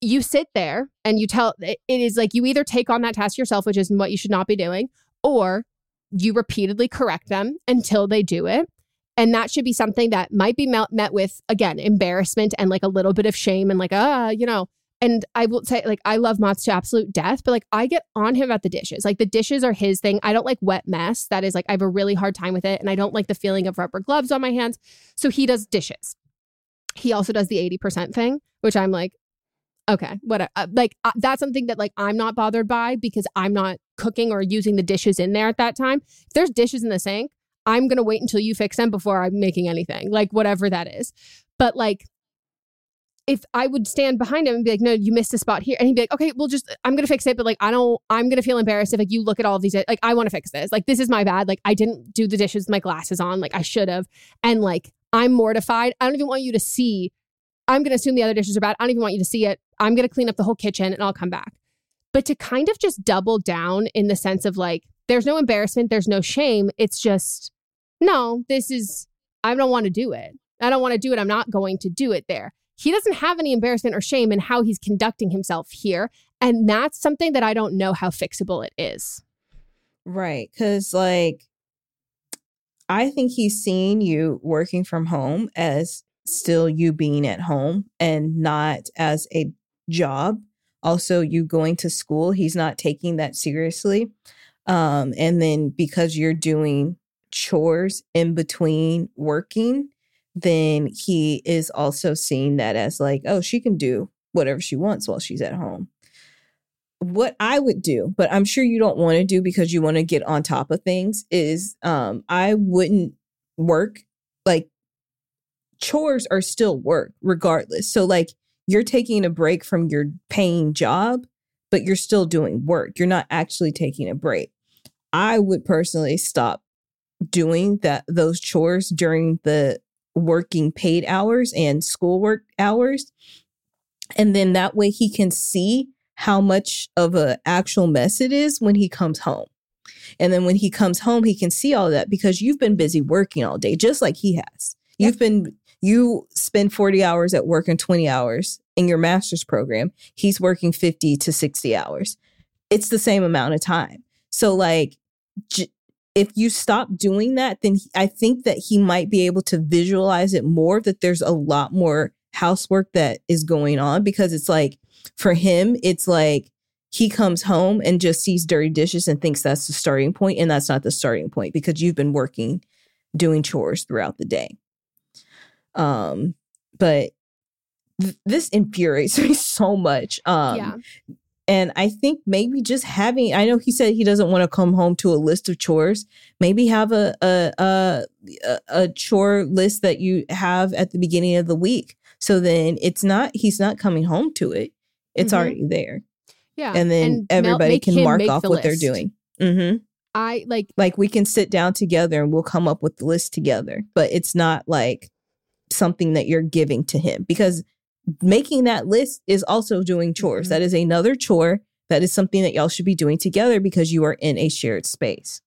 Speaker 4: you sit there and you tell it is like you either take on that task yourself, which is what you should not be doing, or you repeatedly correct them until they do it. And that should be something that might be met, with, again, embarrassment and like a little bit of shame and like, ah, uh, you know. And I will say, like, I love Mats to absolute death, but like, I get on him about the dishes. Like, the dishes are his thing. I don't like wet mess. That is like, I have a really hard time with it. And I don't like the feeling of rubber gloves on my hands. So he does dishes. He also does the 80% thing, which I'm like, Okay, what uh, like uh, that's something that like I'm not bothered by because I'm not cooking or using the dishes in there at that time. If there's dishes in the sink, I'm going to wait until you fix them before I'm making anything. Like whatever that is. But like if I would stand behind him and be like, "No, you missed a spot here," and he'd be like, "Okay, well, just I'm gonna fix it," but like, I don't, I'm gonna feel embarrassed if like you look at all of these, like, I want to fix this, like, this is my bad, like, I didn't do the dishes my glasses on, like, I should have, and like, I'm mortified. I don't even want you to see I'm going to assume the other dishes are bad. I don't even want you to see it. I'm going to clean up the whole kitchen and I'll come back. But to kind of just double down in the sense of like, there's no embarrassment, there's no shame. It's just, no, this is, I don't want to do it. I don't want to do it. I'm not going to do it there. He doesn't have any embarrassment or shame in how he's conducting himself here. And that's something that I don't know how fixable it is.
Speaker 5: Right. Cause like, I think he's seeing you working from home as still you being at home and not as a job. Also, you going to school, he's not taking that seriously. Um, and then because you're doing chores in between working, then he is also seeing that as like, oh, she can do whatever she wants while she's at home. What I would do, but I'm sure you don't want to do because you want to get on top of things, is um, I wouldn't work like chores are still work regardless. So like you're taking a break from your paying job, but you're still doing work. You're not actually taking a break. I would personally stop doing that those chores during the working paid hours and schoolwork hours. And then that way he can see how much of an actual mess it is when he comes home. And then when he comes home, he can see all that because you've been busy working all day, just like he has. You've been you spend 40 hours at work and 20 hours in your master's program. He's working 50 to 60 hours. It's the same amount of time. So, like, j- if you stop doing that, then I think that he might be able to visualize it more that there's a lot more housework that is going on because it's like for him, it's like he comes home and just sees dirty dishes and thinks that's the starting point, and that's not the starting point because you've been working doing chores throughout the day. Um, but th- this infuriates me so much. Um, yeah. And I think maybe just having, I know he said he doesn't want to come home to a list of chores. Maybe have a, a, a, a chore list that you have at the beginning of the week. So then it's not, he's not coming home to it. It's
Speaker 4: Mhm.
Speaker 5: already there.
Speaker 4: Yeah.
Speaker 5: And then
Speaker 4: And
Speaker 5: everybody
Speaker 4: make
Speaker 5: can mark off
Speaker 4: the
Speaker 5: what they're doing. Mm-hmm.
Speaker 4: I like
Speaker 5: Like we can sit down together and we'll come up with the list together, but it's not like something that you're giving to him because making that list is also doing chores.
Speaker 4: Mhm.
Speaker 5: That is another chore. That is something that y'all should be doing together because you are in a shared space.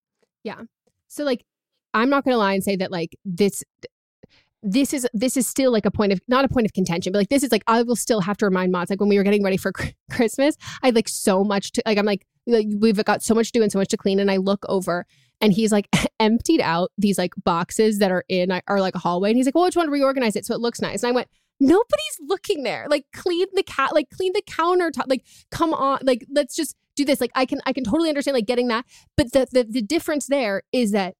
Speaker 5: Yeah.
Speaker 4: So like I'm not gonna lie and say that like this this is this is still like a point of not a point of contention, but like this is like I will still have to remind Mats like when we were getting ready for Christmas, I had like so much to like I'm like, like we've got so much to do and so much to clean, and I look over and he's like emptied out these like boxes that are in our like a hallway, and he's like, well, I just want to reorganize it so it looks nice, and I went. Nobody's looking there. Like clean the cat, like clean the countertop. Like come on, like let's just do this. Like I can, I can totally understand like getting that, but the the, the difference there is that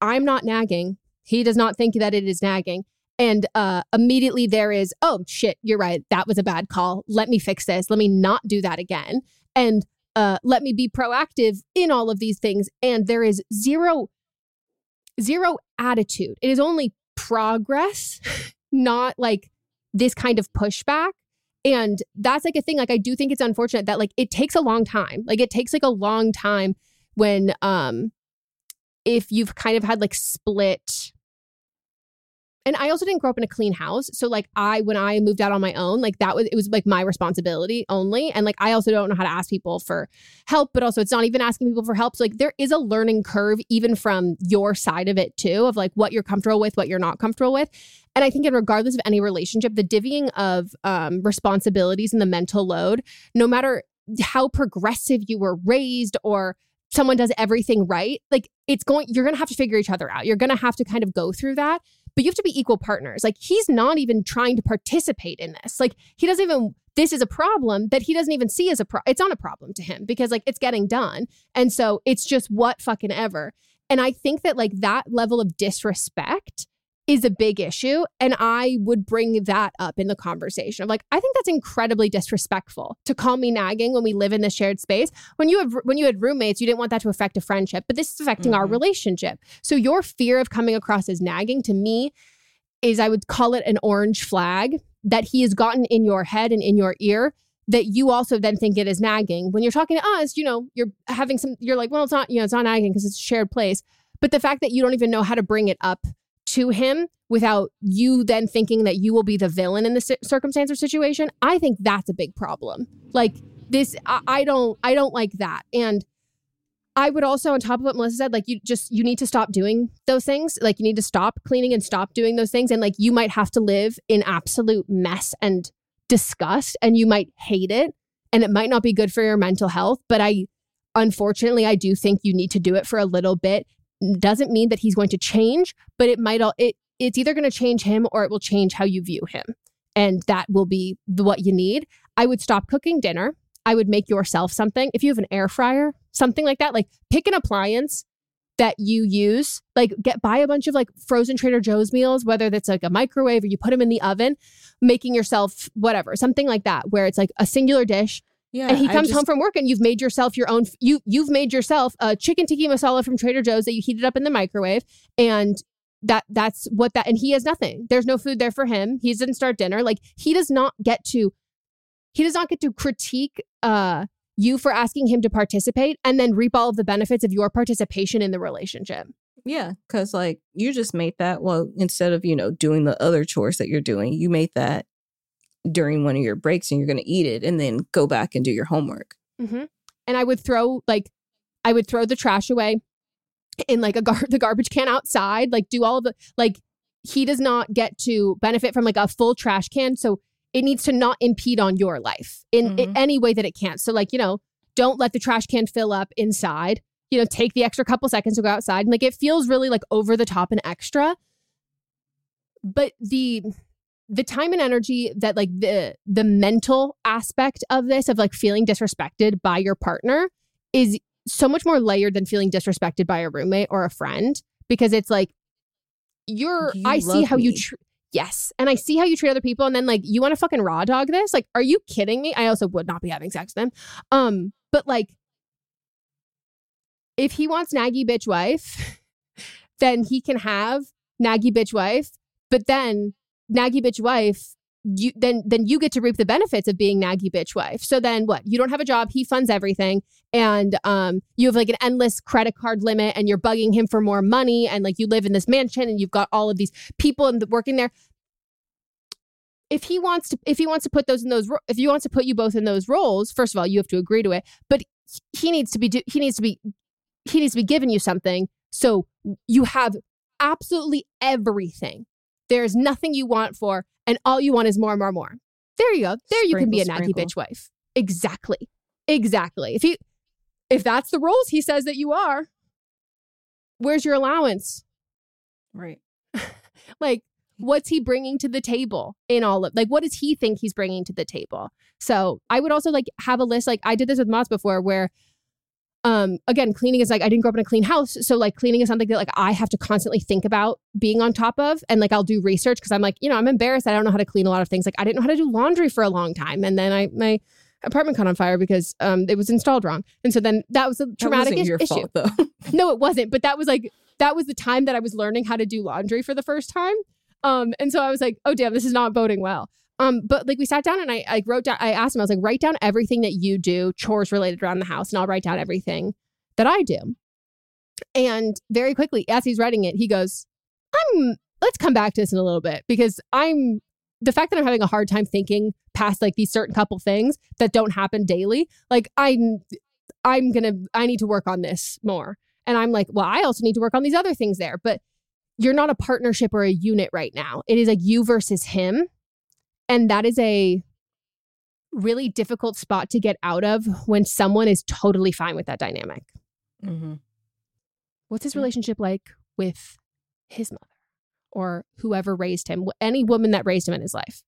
Speaker 4: I'm not nagging. He does not think that it is nagging. And uh, immediately there is, oh shit, you're right. That was a bad call. Let me fix this. Let me not do that again. And uh, let me be proactive in all of these things. And there is zero, zero attitude. It is only progress, not like this kind of pushback. And that's like a thing. Like I do think it's unfortunate that like it takes a long time. Like it takes like a long time when um if you've kind of had like split and I also didn't grow up in a clean house. So like I when I moved out on my own, like that was it was like my responsibility only. And like I also don't know how to ask people for help, but also it's not even asking people for help. So like there is a learning curve even from your side of it too, of like what you're comfortable with, what you're not comfortable with. And I think in regardless of any relationship, the divvying of um, responsibilities and the mental load, no matter how progressive you were raised or someone does everything right, like it's going, you're to have to figure each other out. You're to have to kind of go through that, but you have to be equal partners. Like he's not even trying to participate in this. Like he doesn't even, this is a problem that he doesn't even see as a pro. It's not a problem to him because like it's getting done. And so it's just what fucking ever. And I think that like that level of disrespect is a big issue. And I would bring that up in the conversation of like, I think that's incredibly disrespectful to call me nagging when we live in this shared space. When you have when you had roommates, you didn't want that to affect a friendship, but this is affecting our
Speaker 5: Mhm.
Speaker 4: relationship. So your fear of coming across as nagging to me is I would call it an orange flag that he has gotten in your head and in your ear that you also then think it is nagging. When you're talking to us, you know, you're having some you're like, well, it's not, you know, it's not nagging because it's a shared place. But the fact that you don't even know how to bring it up to him without you then thinking that you will be the villain in the circumstance or situation, I think that's a big problem. Like this, I, I don't, I don't like that. And I would also, on top of what Melisa said, like you just you need to stop doing those things. Like you need to stop cleaning and stop doing those things. And like you might have to live in absolute mess and disgust, and you might hate it, and it might not be good for your mental health. But I, unfortunately, I do think you need to do it for a little bit. Doesn't mean that he's going to change, but it might all it it's either going to change him or it will change how you view him, and that will be the, what you need. I would stop cooking dinner. I would make yourself something. If you have an air fryer, something like that, like pick an appliance that you use, like get buy a bunch of like frozen Trader Joe's meals, whether that's like a microwave or you put them in the oven, making yourself whatever, something like that, where it's like a singular dish.
Speaker 5: Yeah.
Speaker 4: and he comes
Speaker 5: just-
Speaker 4: home from work and you've made yourself your own you you've made yourself a chicken tikka masala from Trader Joe's that you heated up in the microwave and that that's what that and he has nothing. There's no food there for him. He didn't start dinner. Like he does not get to he does not get to critique uh you for asking him to participate and then reap all of the benefits of your participation in the relationship.
Speaker 5: Yeah, because like you just made that. Well, instead of you know doing the other chores that you're doing, you made that during one of your breaks, and you're going to eat it, and then go back and do your homework.
Speaker 4: Mm-hmm. And I would throw like I would throw the trash away in like a gar- the garbage can outside, like do all of the like he does not get to benefit from like a full trash can, so it needs to not impede on your life in, in
Speaker 5: Mhm.
Speaker 4: any way that it can. So like, you know, don't let the trash can fill up inside. You know, take the extra couple seconds to go outside. And like it feels really like over the top and extra. But the the time and energy that like the the mental aspect of this of like feeling disrespected by your partner is so much more layered than feeling disrespected by a roommate or a friend because it's like you're
Speaker 5: You
Speaker 4: I see how you
Speaker 5: me.
Speaker 4: tr- yes. And I see how you treat other people. And then like, you want to fucking raw dog this? Like, are you kidding me? I also would not be having sex with him. Um, but like, if he wants naggy bitch wife, then he can have naggy bitch wife. But then naggy bitch wife, you then then you get to reap the benefits of being naggy bitch wife. So then what? You don't have a job, he funds everything, and um you have like an endless credit card limit, and you're bugging him for more money, and like you live in this mansion, and you've got all of these people and working there. If he wants to, if he wants to put those in those, if he wants to put you both in those roles, first of all, you have to agree to it. But he needs to be, do, he needs to be, he needs to be giving you something. So you have absolutely everything. There's nothing you want for, and all you want is more, and more, and more. There you go. There you can be a
Speaker 5: Sprinkle,
Speaker 4: naggy bitch wife. Exactly. Exactly. If you if that's the roles he says that you are, where's your allowance?
Speaker 5: Right.
Speaker 4: Like, what's he bringing to the table in all of like what does he think he's bringing to the table? So I would also like have a list. Like I did this with Mats before, where um again cleaning is like i didn't grow up in a clean house so like cleaning is something that like i have to constantly think about being on top of and like i'll do research because i'm like you know i'm embarrassed i don't know how to clean a lot of things. Like i didn't know how to do laundry for a long time and then i my apartment caught on fire because um it was installed wrong. And so then that was a traumatic
Speaker 5: wasn't
Speaker 4: is-
Speaker 5: your
Speaker 4: issue.
Speaker 5: fault, though.
Speaker 4: no it wasn't but that was like that was the time that i was learning how to do laundry for the first time. Um and so i was like oh damn this is not boding well um, but like we sat down and I, I wrote down, I asked him, I was like, write down everything that you do, chores related around the house, and I'll write down everything that I do. And very quickly, as he's writing it, he goes, I'm, let's come back to this in a little bit because I'm, the fact that I'm having a hard time thinking past like these certain couple things that don't happen daily, like I'm, I'm gonna, I need to work on this more. And I'm like, well, I also need to work on these other things there. But you're not a partnership or a unit right now. It is like you versus him. And that is a really difficult spot to get out of when someone is totally fine with that dynamic.
Speaker 5: Mm-hmm.
Speaker 4: What's his relationship like with his mother or whoever raised him, any woman that raised him in his life?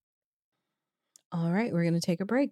Speaker 5: All right, we're gonna take a break.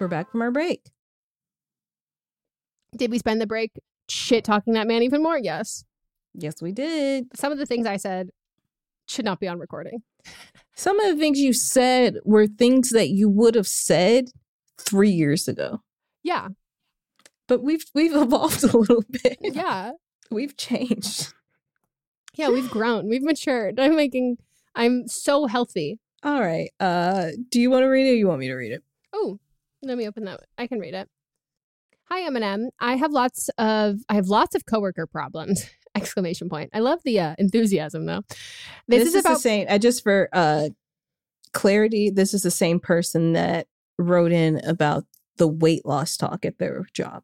Speaker 5: We're back from our break.
Speaker 4: Did we spend the break shit talking that man even more? Yes.
Speaker 5: Yes, we did.
Speaker 4: Some of the things I said should not be on recording.
Speaker 5: Some of the things you said were things that you would have said three years ago.
Speaker 4: Yeah.
Speaker 5: But we've we've evolved a little bit.
Speaker 4: Yeah.
Speaker 5: We've changed.
Speaker 4: Yeah, we've grown. We've matured. I'm making I'm so healthy.
Speaker 5: All right. Uh do you want to read it or you want me to read it?
Speaker 4: Let me open that. I can read it. Hi, Eminem. I have lots of I have lots of coworker problems. Exclamation point. I love the uh, enthusiasm though.
Speaker 5: This, is, the same. I just for uh clarity, this is the same person that wrote in about the weight loss talk at their job.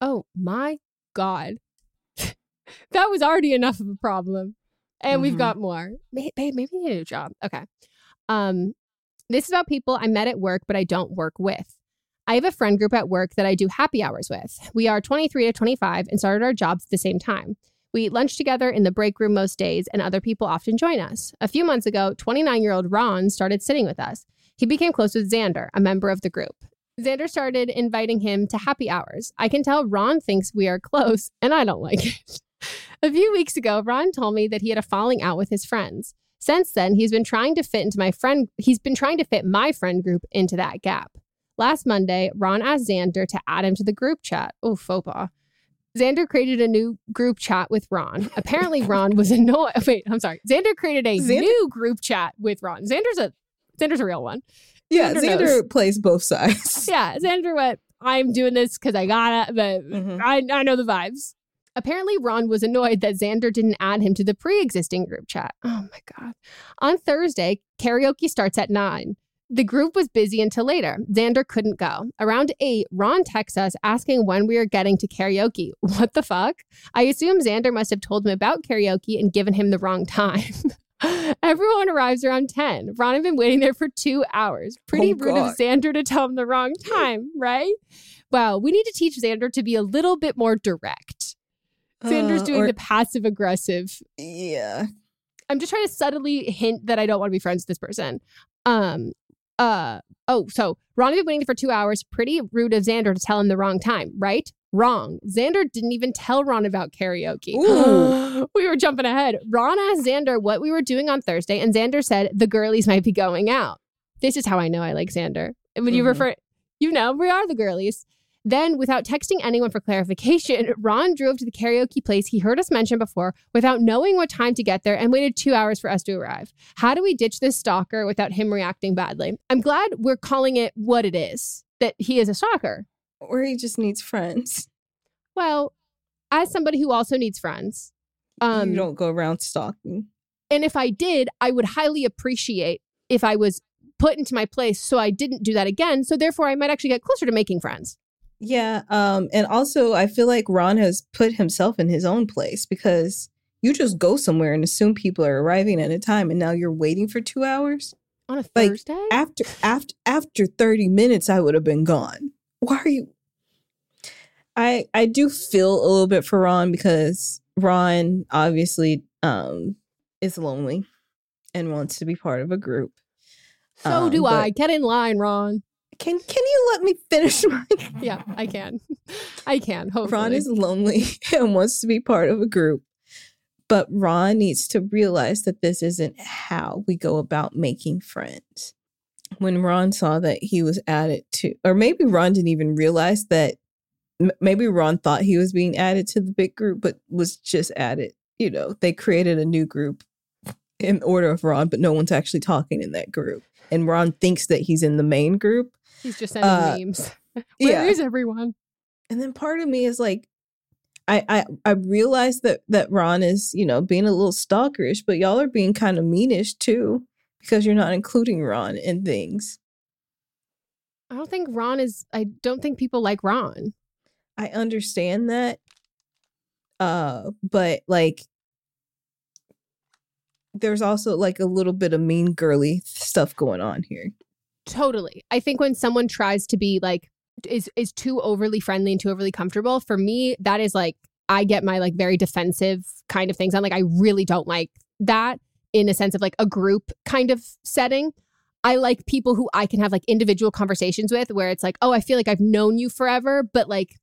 Speaker 4: Oh my god. that was already enough of a problem. And we've
Speaker 5: Mhm.
Speaker 4: got more. Babe, maybe you need a new job. Okay. Um, this is about people I met at work, but I don't work with. I have a friend group at work that I do happy hours with. We are 23 to 25 and started our jobs at the same time. We eat lunch together in the break room most days, and other people often join us. A few months ago, 29 year old Ron started sitting with us. He became close with Xander, a member of the group. Xander started inviting him to happy hours. I can tell Ron thinks we are close, and I don't like it. a few weeks ago, Ron told me that he had a falling out with his friends. Since then, he's been trying to fit into my friend he's been trying to fit my friend group into that gap. Last Monday, Ron asked Xander to add him to the group chat. Oh, faux pas. Xander created a new group chat with Ron. Apparently, Ron was annoyed. Wait, I'm sorry. Xander created a
Speaker 5: Xander-
Speaker 4: new group chat with Ron. Xander's a Xander's a real one.
Speaker 5: Yeah,
Speaker 4: Xander
Speaker 5: Xander, plays both sides.
Speaker 4: Yeah, Xander went, I'm doing this because I gotta, but
Speaker 5: Mm-hmm.
Speaker 4: I, I know the vibes. Apparently, Ron was annoyed that Xander didn't add him to the pre existing group chat. Oh my God. On Thursday, karaoke starts at 9. The group was busy until later. Xander couldn't go. Around 8, Ron texts us asking when we are getting to karaoke. What the fuck? I assume Xander must have told him about karaoke and given him the wrong time. Everyone arrives around 10. Ron had been waiting there for two hours. Pretty
Speaker 5: Oh,
Speaker 4: rude
Speaker 5: God.
Speaker 4: of Xander to tell him the wrong time, right? Wow, we need to teach Xander to be a little bit more direct. Xander's
Speaker 5: Uh,
Speaker 4: doing
Speaker 5: or-
Speaker 4: the passive aggressive.
Speaker 5: Yeah.
Speaker 4: I'm just trying to subtly hint that I don't want to be friends with this person. Um, uh, oh, so Ron had been waiting for two hours. Pretty rude of Xander to tell him the wrong time, right? Wrong. Xander didn't even tell Ron about karaoke. We were jumping ahead. Ron asked Xander what we were doing on Thursday, and Xander said the girlies might be going out. This is how I know I like Xander. And When you
Speaker 5: Mhm.
Speaker 4: refer, you know, we are the girlies. Then, without texting anyone for clarification, Ron drove to the karaoke place he heard us mention before without knowing what time to get there and waited two hours for us to arrive. How do we ditch this stalker without him reacting badly? I'm glad we're calling it what it is that he is a stalker.
Speaker 5: Or he just needs friends.
Speaker 4: Well, as somebody who also needs friends, um,
Speaker 5: you don't go around stalking.
Speaker 4: and if I did, I would highly appreciate if I was put into my place so I didn't do that again. So therefore I might actually get closer to making friends.
Speaker 5: Yeah. Um, and also I feel like Ron has put himself in his own place because you just go somewhere and assume people are arriving at a time and now you're waiting for two hours.
Speaker 4: On a
Speaker 5: Like
Speaker 4: Thursday?
Speaker 5: after after after 30 minutes I would have been gone. Why are you I I do feel a little bit for Ron because Ron obviously um is lonely and wants to be part of a group.
Speaker 4: so
Speaker 5: Um,
Speaker 4: do
Speaker 5: but-
Speaker 4: I. Get in line, Ron.
Speaker 5: Can can you let me finish my
Speaker 4: Yeah, I can. I can. Hopefully.
Speaker 5: Ron is lonely and wants to be part of a group. But Ron needs to realize that this isn't how we go about making friends. When Ron saw that he was added to, or maybe Ron didn't even realize that, maybe Ron thought he was being added to the big group, but was just added. You know, they created a new group in order of Ron, but no one's actually talking in that group. And Ron thinks that he's in the main group.
Speaker 4: He's just sending
Speaker 5: Uh,
Speaker 4: memes. Where is everyone?
Speaker 5: And then part of me is like, I I I realize that that Ron is you know being a little stalkerish, but y'all are being kind of meanish too because you're not including Ron in things.
Speaker 4: I don't think Ron is. I don't think people like Ron.
Speaker 5: I understand that, uh, but like, there's also like a little bit of mean girly stuff going on here.
Speaker 4: Totally. I think when someone tries to be like is is too overly friendly and too overly comfortable, for me that is like I get my like very defensive kind of things. I'm like I really don't like that in a sense of like a group kind of setting. I like people who I can have like individual conversations with where it's like, "Oh, I feel like I've known you forever," but like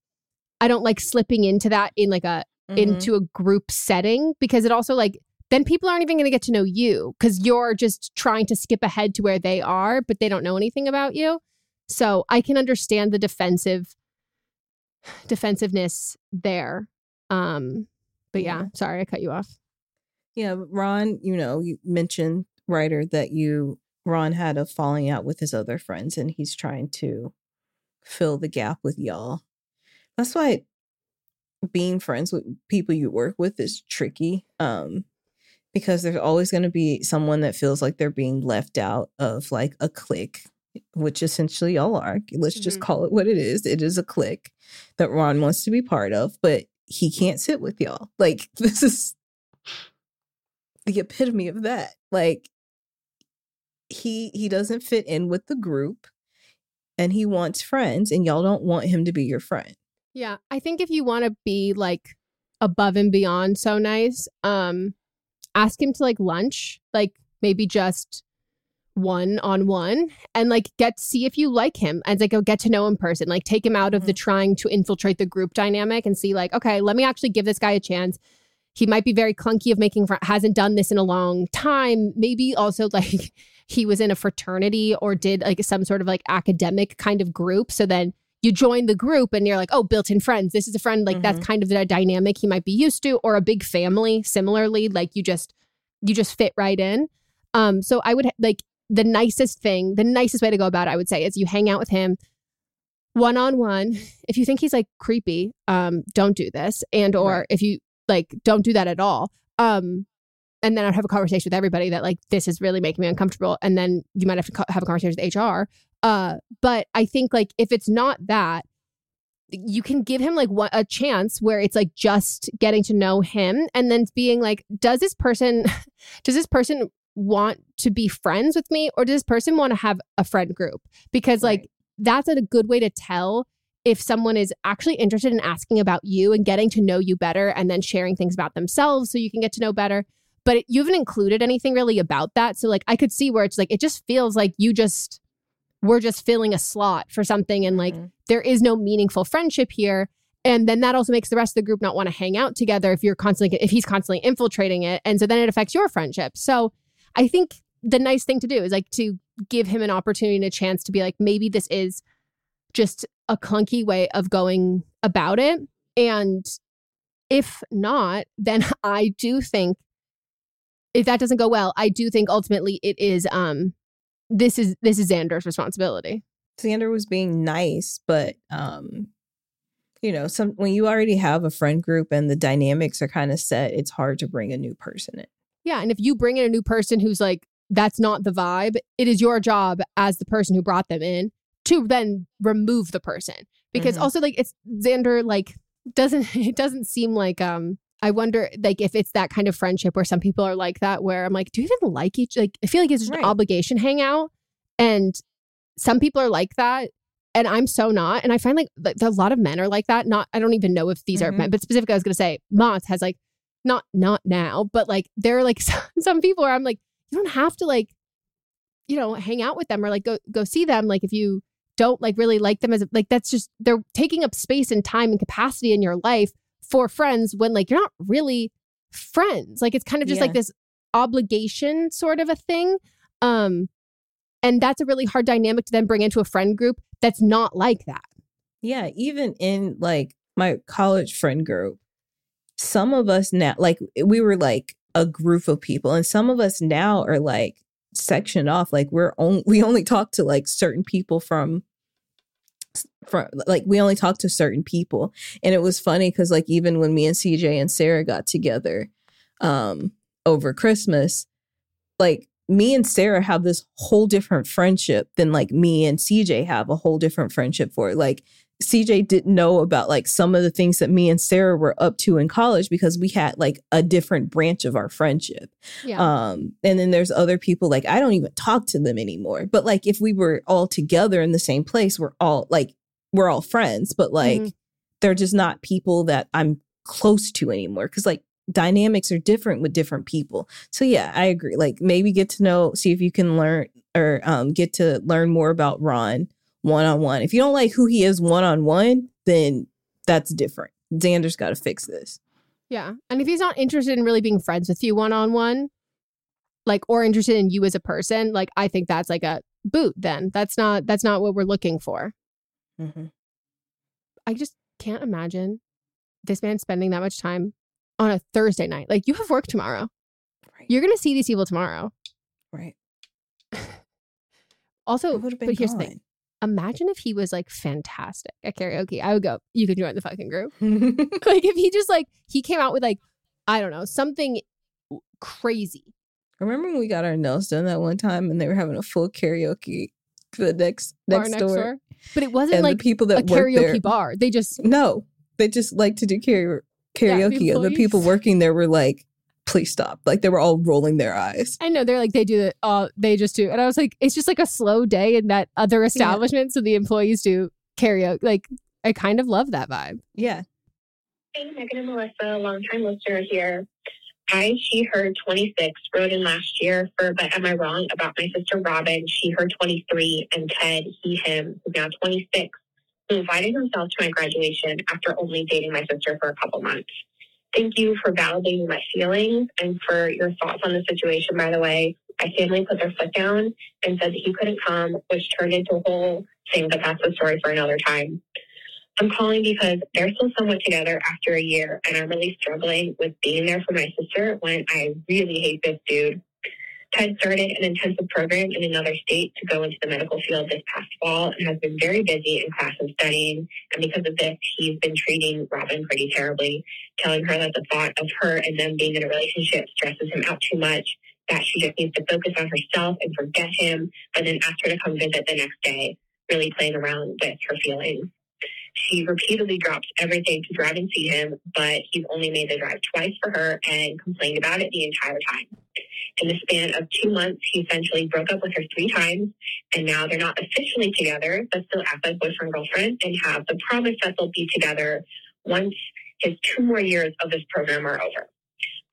Speaker 4: I don't like slipping into that in like a
Speaker 5: Mhm.
Speaker 4: into a group setting because it also like then people aren't even going to get to know you because you're just trying to skip ahead to where they are, but they don't know anything about you. So I can understand the defensive defensiveness there. Um, but yeah, sorry I cut you off.
Speaker 5: Yeah, Ron, you know, you mentioned writer that you Ron had a falling out with his other friends and he's trying to fill the gap with y'all. That's why being friends with people you work with is tricky. Um because there's always going to be someone that feels like they're being left out of like a clique, which essentially y'all are. Let's just
Speaker 4: Mhm.
Speaker 5: call it what it is. It is a clique that Ron wants to be part of, but he can't sit with y'all. Like this is the epitome of that. Like he he doesn't fit in with the group and he wants friends and y'all don't want him to be your friend.
Speaker 4: Yeah, I think if you want to be like above and beyond so nice, um ask him to like lunch, like maybe just one on one and like get see if you like him and like go get to know him in person like take him out of the mm-hmm. trying to infiltrate the group dynamic and see like okay let me actually give this guy a chance. He might be very clunky of making fr- hasn't done this in a long time. Maybe also like he was in a fraternity or did like some sort of like academic kind of group so then you join the group and you're like oh built-in friends. This is a friend like that's
Speaker 5: Mhm.
Speaker 4: kind of the dynamic he might be used to or a big family similarly like you just you just fit right in. Um so i would like the nicest thing the nicest way to go about it i would say is you hang out with him one on one if you think he's like creepy um don't do this. And or
Speaker 5: Right.
Speaker 4: if you like don't do that at all um and then i'd have a conversation with everybody that like this is really making me uncomfortable. And then you might have to co- have a conversation with hr uh but i think like if it's not that you can give him like one, a chance where it's like just getting to know him and then being like does this person does this person want to be friends with me or does this person want to have a friend group? Because like that's a good way to tell if someone is actually interested in asking about you and getting to know you better and then sharing things about themselves so you can get to know better. But you haven't included anything really about that. So like i could see where it's like it just feels like you just we're just filling a slot for something and like there is no meaningful friendship here. And then that also makes the rest of the group not want to hang out together if you're constantly if he's constantly infiltrating it. And so then it affects your friendship. So i think the nice thing to do is like to give him an opportunity and a chance to be like maybe this is just a clunky way of going about it. And if not then i do think if that doesn't go well i do think ultimately it is um this is this is xander's responsibility
Speaker 5: Xander was being nice, but um, you know, some when you already have a friend group and the dynamics are kind of set, it's hard to bring a new person in.
Speaker 4: Yeah, and if you bring in a new person who's like that's not the vibe, it is your job as the person who brought them in to then remove the person. Because
Speaker 5: Mhm.
Speaker 4: also like it's Xander like doesn't it doesn't seem like um I wonder like if it's that kind of friendship where some people are like that where I'm like, do you even like each like I feel like it's just an
Speaker 5: Right.
Speaker 4: obligation hangout. And some people are like that. And I'm so not. And I find like, like a lot of men are like that. Not I don't even know if these are
Speaker 5: Mhm.
Speaker 4: men, but specifically I was gonna say Mats has like not not now, but like there are like some, some people where I'm like, you don't have to like, you know, hang out with them or like go go see them. Like if you don't like really like them as like that's just they're taking up space and time and capacity in your life for friends when like you're not really friends. Like it's kind of just like this obligation sort of a thing. Um and that's a really hard dynamic to then bring into a friend group that's not like that.
Speaker 5: Yeah, even in like my college friend group, some of us now, like we were like a group of people, and some of us now are like sectioned off. Like we're only we only talk to like certain people from from like we only talk to certain people, and it was funny because like even when me and CJ and Sarah got together, um, over Christmas, like me and Sarah have this whole different friendship than like me and CJ have a whole different friendship for. Like CJ didn't know about like some of the things that me and Sarah were up to in college because we had like a different branch of our friendship.
Speaker 4: Yeah.
Speaker 5: Um and then there's other people like I don't even talk to them anymore. But like if we were all together in the same place, we're all like we're all friends, but like
Speaker 4: Mhm.
Speaker 5: they're just not people that I'm close to anymore cuz like dynamics are different with different people. So yeah, I agree. Like maybe get to know see if you can learn or um get to learn more about Ron one on one. If you don't like who he is one on one, then that's different. Xander's got to fix this.
Speaker 4: Yeah. And if he's not interested in really being friends with you one on one, like or interested in you as a person, like I think that's like a boot then. That's not that's not what we're looking for.
Speaker 5: Mm-hmm.
Speaker 4: I just can't imagine this man spending that much time on a Thursday night. Like you have work tomorrow.
Speaker 5: Right.
Speaker 4: You're gonna see these people tomorrow.
Speaker 5: Right.
Speaker 4: Also, but here's the thing. Imagine if he was like fantastic at karaoke. I would go, you can join the fucking group. like if he just like he came out with like, I don't know, something crazy.
Speaker 5: Remember when we got our nails done that one time and they were having a full karaoke the next next,
Speaker 4: next
Speaker 5: door?
Speaker 4: door. But it wasn't
Speaker 5: And the
Speaker 4: like
Speaker 5: people that
Speaker 4: a karaoke
Speaker 5: there-
Speaker 4: bar. They just
Speaker 5: No, they just like to do karaoke.
Speaker 4: Yeah, the
Speaker 5: and the people working there were like, "Please stop!" Like they were all rolling their eyes.
Speaker 4: I know they're like they do that. Uh, they just do, and I was like, it's just like a slow day in that other establishment. So the employees do karaoke. Like I kind of love that vibe.
Speaker 5: Yeah.
Speaker 10: Hey, Meghan and Melisa, longtime listener here. I, she, her 26 wrote in last year for But Am I Wrong about my sister Robin, she, her 23, and Ted, he, him, who's now 26, who invited himself to my graduation after only dating my sister for a couple months. Thank you for validating my feelings and for your thoughts on the situation, by the way. My family put their foot down and said that he couldn't come, which turned into a whole thing, but that's a story for another time. I'm calling because they're still somewhat together after a year, and I'm really struggling with being there for my sister when I really hate this dude. Ted started an intensive program in another state to go into the medical field this past fall and has been very busy in class and studying. And because of this, he's been treating Robin pretty terribly, telling her that the thought of her and them being in a relationship stresses him out too much, that she just needs to focus on herself and forget him, and then ask her to come visit the next day, really playing around with her feelings. She repeatedly drops everything to drive and see him, but he's only made the drive twice for her and complained about it the entire time. In the span of two months, he essentially broke up with her three times, and now they're not officially together, but still act like boyfriend girlfriend and have the promise that they'll be together once his two more years of this program are over.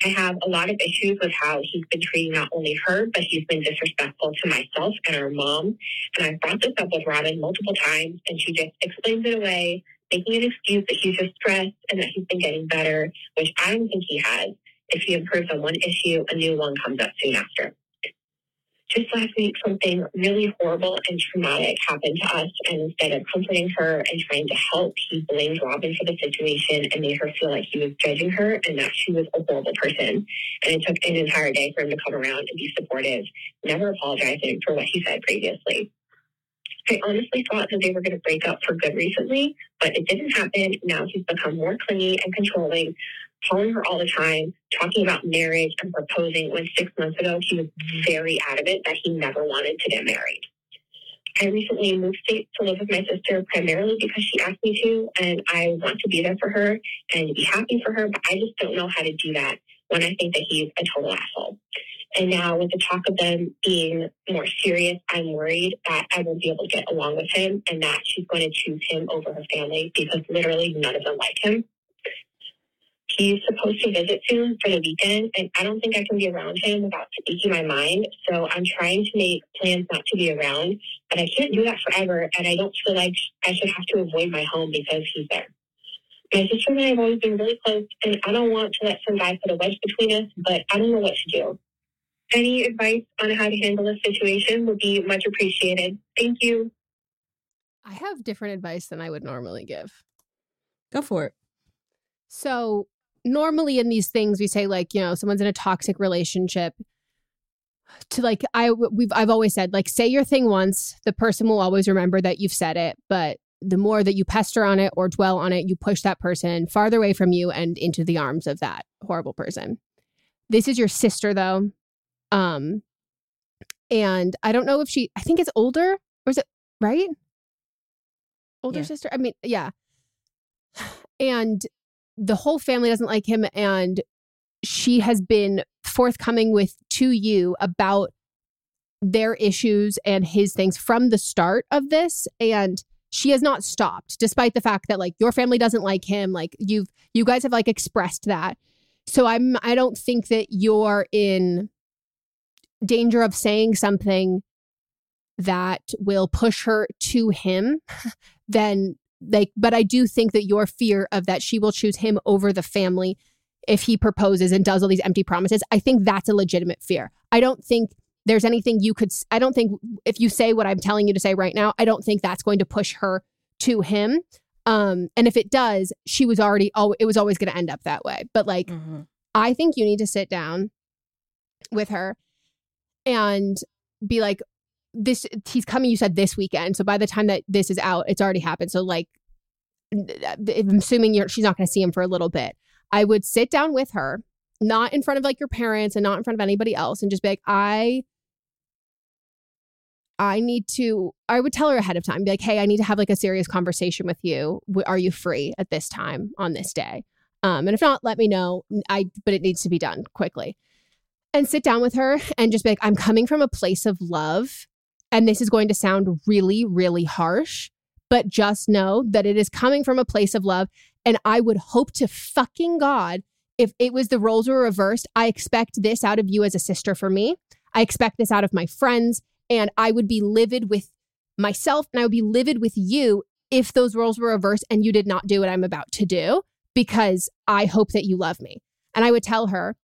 Speaker 10: I have a lot of issues with how he's been treating not only her, but he's been disrespectful to myself and our mom. And I've brought this up with Robin multiple times, and she just explains it away, making an excuse that he's just stressed and that he's been getting better, which I don't think he has. If he improves on one issue, a new one comes up soon after. Just last week, something really horrible and traumatic happened to us, and instead of comforting her and trying to help, he blamed Robin for the situation and made her feel like he was judging her and that she was a horrible person. And it took an entire day for him to come around and be supportive, never apologizing for what he said previously. I honestly thought that they were going to break up for good recently, but it didn't happen. Now he's become more clingy and controlling, her all the time, talking about marriage and proposing when six months ago he was very adamant that he never wanted to get married. I recently moved states to live with my sister primarily because she asked me to, and I want to be there for her and be happy for her, but I just don't know how to do that when I think that he's a total asshole. And now with the talk of them being more serious, I'm worried that I won't be able to get along with him and that she's going to choose him over her family because literally none of them like him. He's supposed to visit soon for the weekend, and I don't think I can be around him without speaking my mind. So I'm trying to make plans not to be around, but I can't do that forever. And I don't feel like I should have to avoid my home because he's there. My sister and I have always been really close, and I don't want to let some guy put a wedge between us, but I don't know what to do. Any advice on how to handle this situation would be much appreciated. Thank you.
Speaker 4: I have different advice than I would normally give.
Speaker 5: Go for it.
Speaker 4: So, normally in these things, we say, like, you know, someone's in a toxic relationship. To like, I, we've, I've always said, like, say your thing once, the person will always remember that you've said it. But the more that you pester on it or dwell on it, you push that person farther away from you and into the arms of that horrible person. This is your sister, though. Um, and I don't know if she, I think it's older, or is it right? Older
Speaker 5: Yeah.
Speaker 4: sister? I mean, yeah. And the whole family doesn't like him. And she has been forthcoming with to you about their issues and his things from the start of this. And she has not stopped, despite the fact that like your family doesn't like him. Like you've, you guys have like expressed that. So I'm, I don't think that you're in danger of saying something that will push her to him, then like, but I do think that your fear of that she will choose him over the family if he proposes and does all these empty promises, I think that's a legitimate fear. I don't think there's anything you could, i don't think if you say what I'm telling you to say right now, I don't think that's going to push her to him. Um, and if it does, she was already, oh, it was always going to end up that way. But like, I think you need to sit down with her and be like, this, he's coming, you said this weekend. So by the time that this is out, it's already happened. So like, I'm assuming you're, she's not going to see him for a little bit. I would sit down with her, not in front of like your parents and not in front of anybody else, and just be like, I, I need to. I would tell her ahead of time, be like, hey, I need to have like a serious conversation with you. Are you free at this time on this day? Um, and if not, let me know. I, but it needs to be done quickly. And sit down with her and just be like, I'm coming from a place of love, and this is going to sound really, really harsh, but just know that it is coming from a place of love. And I would hope to fucking God if it was the roles were reversed. I expect this out of you as a sister for me. I expect this out of my friends. And I would be livid with myself and I would be livid with you if those roles were reversed and you did not do what I'm about to do because I hope that you love me. And I would tell her,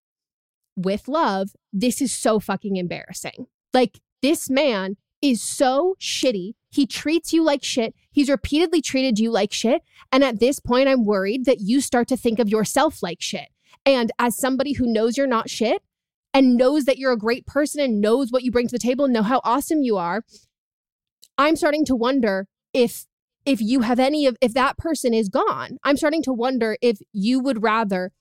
Speaker 4: with love, this is so fucking embarrassing. Like, this man is so shitty. He treats you like shit. He's repeatedly treated you like shit. And at this point, I'm worried that you start to think of yourself like shit. And as somebody who knows you're not shit and knows that you're a great person and knows what you bring to the table and know how awesome you are, I'm starting to wonder if if you have any of if that person is gone. I'm starting to wonder if you would rather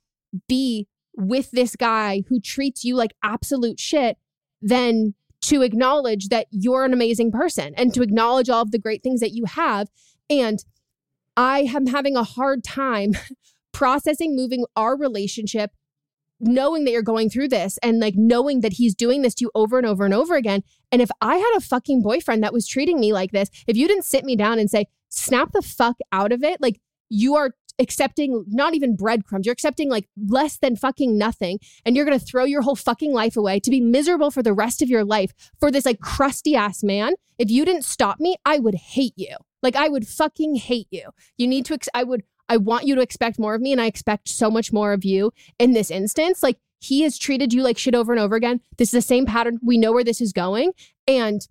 Speaker 4: be with this guy who treats you like absolute shit than to acknowledge that you're an amazing person and to acknowledge all of the great things that you have. And I am having a hard time processing moving our relationship, knowing that you're going through this and like knowing that he's doing this to you over and over and over again. And if I had a fucking boyfriend that was treating me like this, if you didn't sit me down and say, snap the fuck out of it, like you are accepting not even breadcrumbs. You're accepting like less than fucking nothing. And you're going to throw your whole fucking life away to be miserable for the rest of your life for this like crusty ass man. If you didn't stop me, I would hate you. Like I would fucking hate you. You need to, ex- I would, I want you to expect more of me. And I expect so much more of you in this instance. Like he has treated you like shit over and over again. This is the same pattern. We know where this is going. And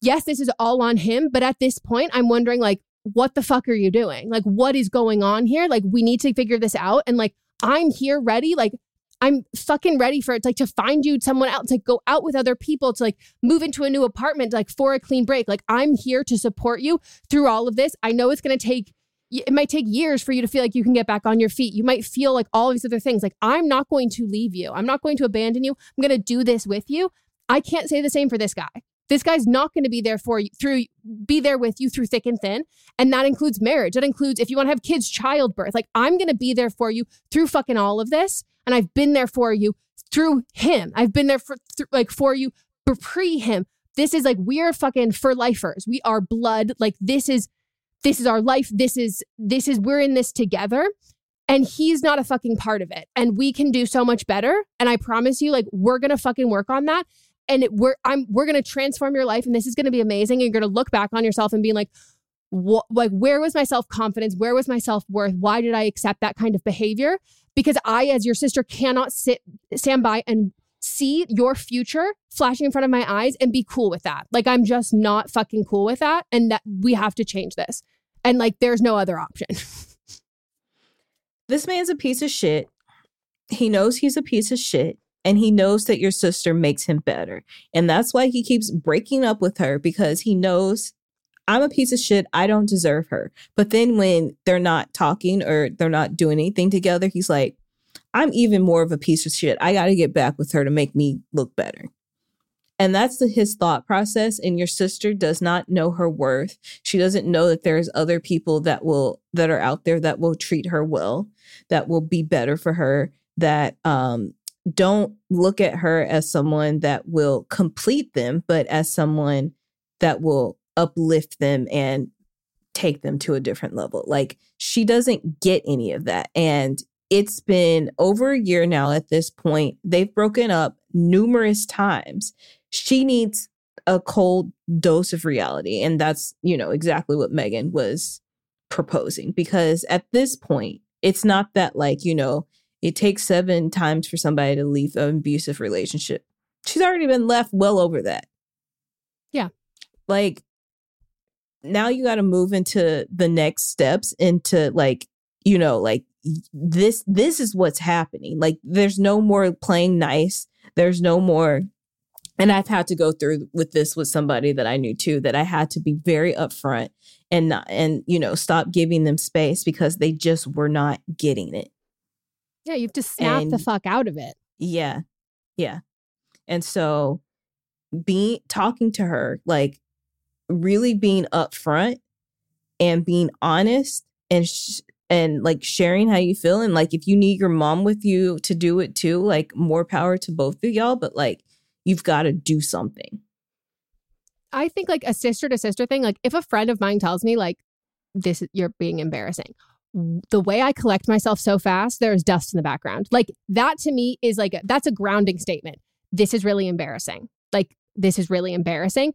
Speaker 4: yes, this is all on him. But at this point, I'm wondering like, what the fuck are you doing? Like, what is going on here? Like, we need to figure this out. And like, I'm here ready. Like, I'm fucking ready for it. To, like to find you someone else, to go out with other people, to like move into a new apartment, like for a clean break. Like I'm here to support you through all of this. I know it's gonna take it might take years for you to feel like you can get back on your feet. You might feel like all these other things. Like, I'm not going to leave you. I'm not going to abandon you. I'm going to do this with you. I can't say the same for this guy. This guy's not going to be there for you through, be there with you through thick and thin. And that includes marriage. That includes if you want to have kids, childbirth. Like, I'm going to be there for you through fucking all of this. And I've been there for you through him. I've been there for, th- like, for you pre him. This is like, we're fucking for lifers. We are blood. Like, this is, this is our life. This is, this is, we're in this together. And he's not a fucking part of it. And we can do so much better. And I promise you, like, we're going to fucking work on that and it, we're I'm we're gonna transform your life, and this is gonna be amazing. And you're gonna look back on yourself and be like, what like where was my self confidence? Where was my self worth? Why did I accept that kind of behavior? Because I, as your sister, cannot sit stand by and see your future flashing in front of my eyes and be cool with that. Like I'm just not fucking cool with that, and that we have to change this. And like, there's no other option.
Speaker 5: this man's a piece of shit. He knows he's a piece of shit and he knows that your sister makes him better. And that's why he keeps breaking up with her because he knows I'm a piece of shit. I don't deserve her. But then when they're not talking or they're not doing anything together, he's like, I'm even more of a piece of shit. I got to get back with her to make me look better. And that's the, his thought process. And your sister does not know her worth. She doesn't know that there's other people that will that are out there that will treat her well, that will be better for her, that um don't look at her as someone that will complete them, but as someone that will uplift them and take them to a different level. Like she doesn't get any of that. And it's been over a year now at this point. They've broken up numerous times. She needs a cold dose of reality. And that's, you know, exactly what Meghan was proposing. Because at this point, it's not that like, you know, it takes seven times for somebody to leave an abusive relationship. She's already been left well over that.
Speaker 4: Yeah.
Speaker 5: Like now you got to move into the next steps into like, you know, like this this is what's happening. Like there's no more playing nice. There's no more and I've had to go through with this with somebody that I knew too that I had to be very upfront and not and you know stop giving them space because they just were not getting it.
Speaker 4: Yeah, you have to snap and, the fuck out of it.
Speaker 5: Yeah. Yeah. And so being talking to her, like really being upfront and being honest and sh- and like sharing how you feel and like if you need your mom with you to do it too, like more power to both of y'all, but like you've got to do something.
Speaker 4: I think like a sister to sister thing, like if a friend of mine tells me like this you're being embarrassing the way I collect myself so fast, there's dust in the background. Like that to me is like, that's a grounding statement. This is really embarrassing. Like, this is really embarrassing.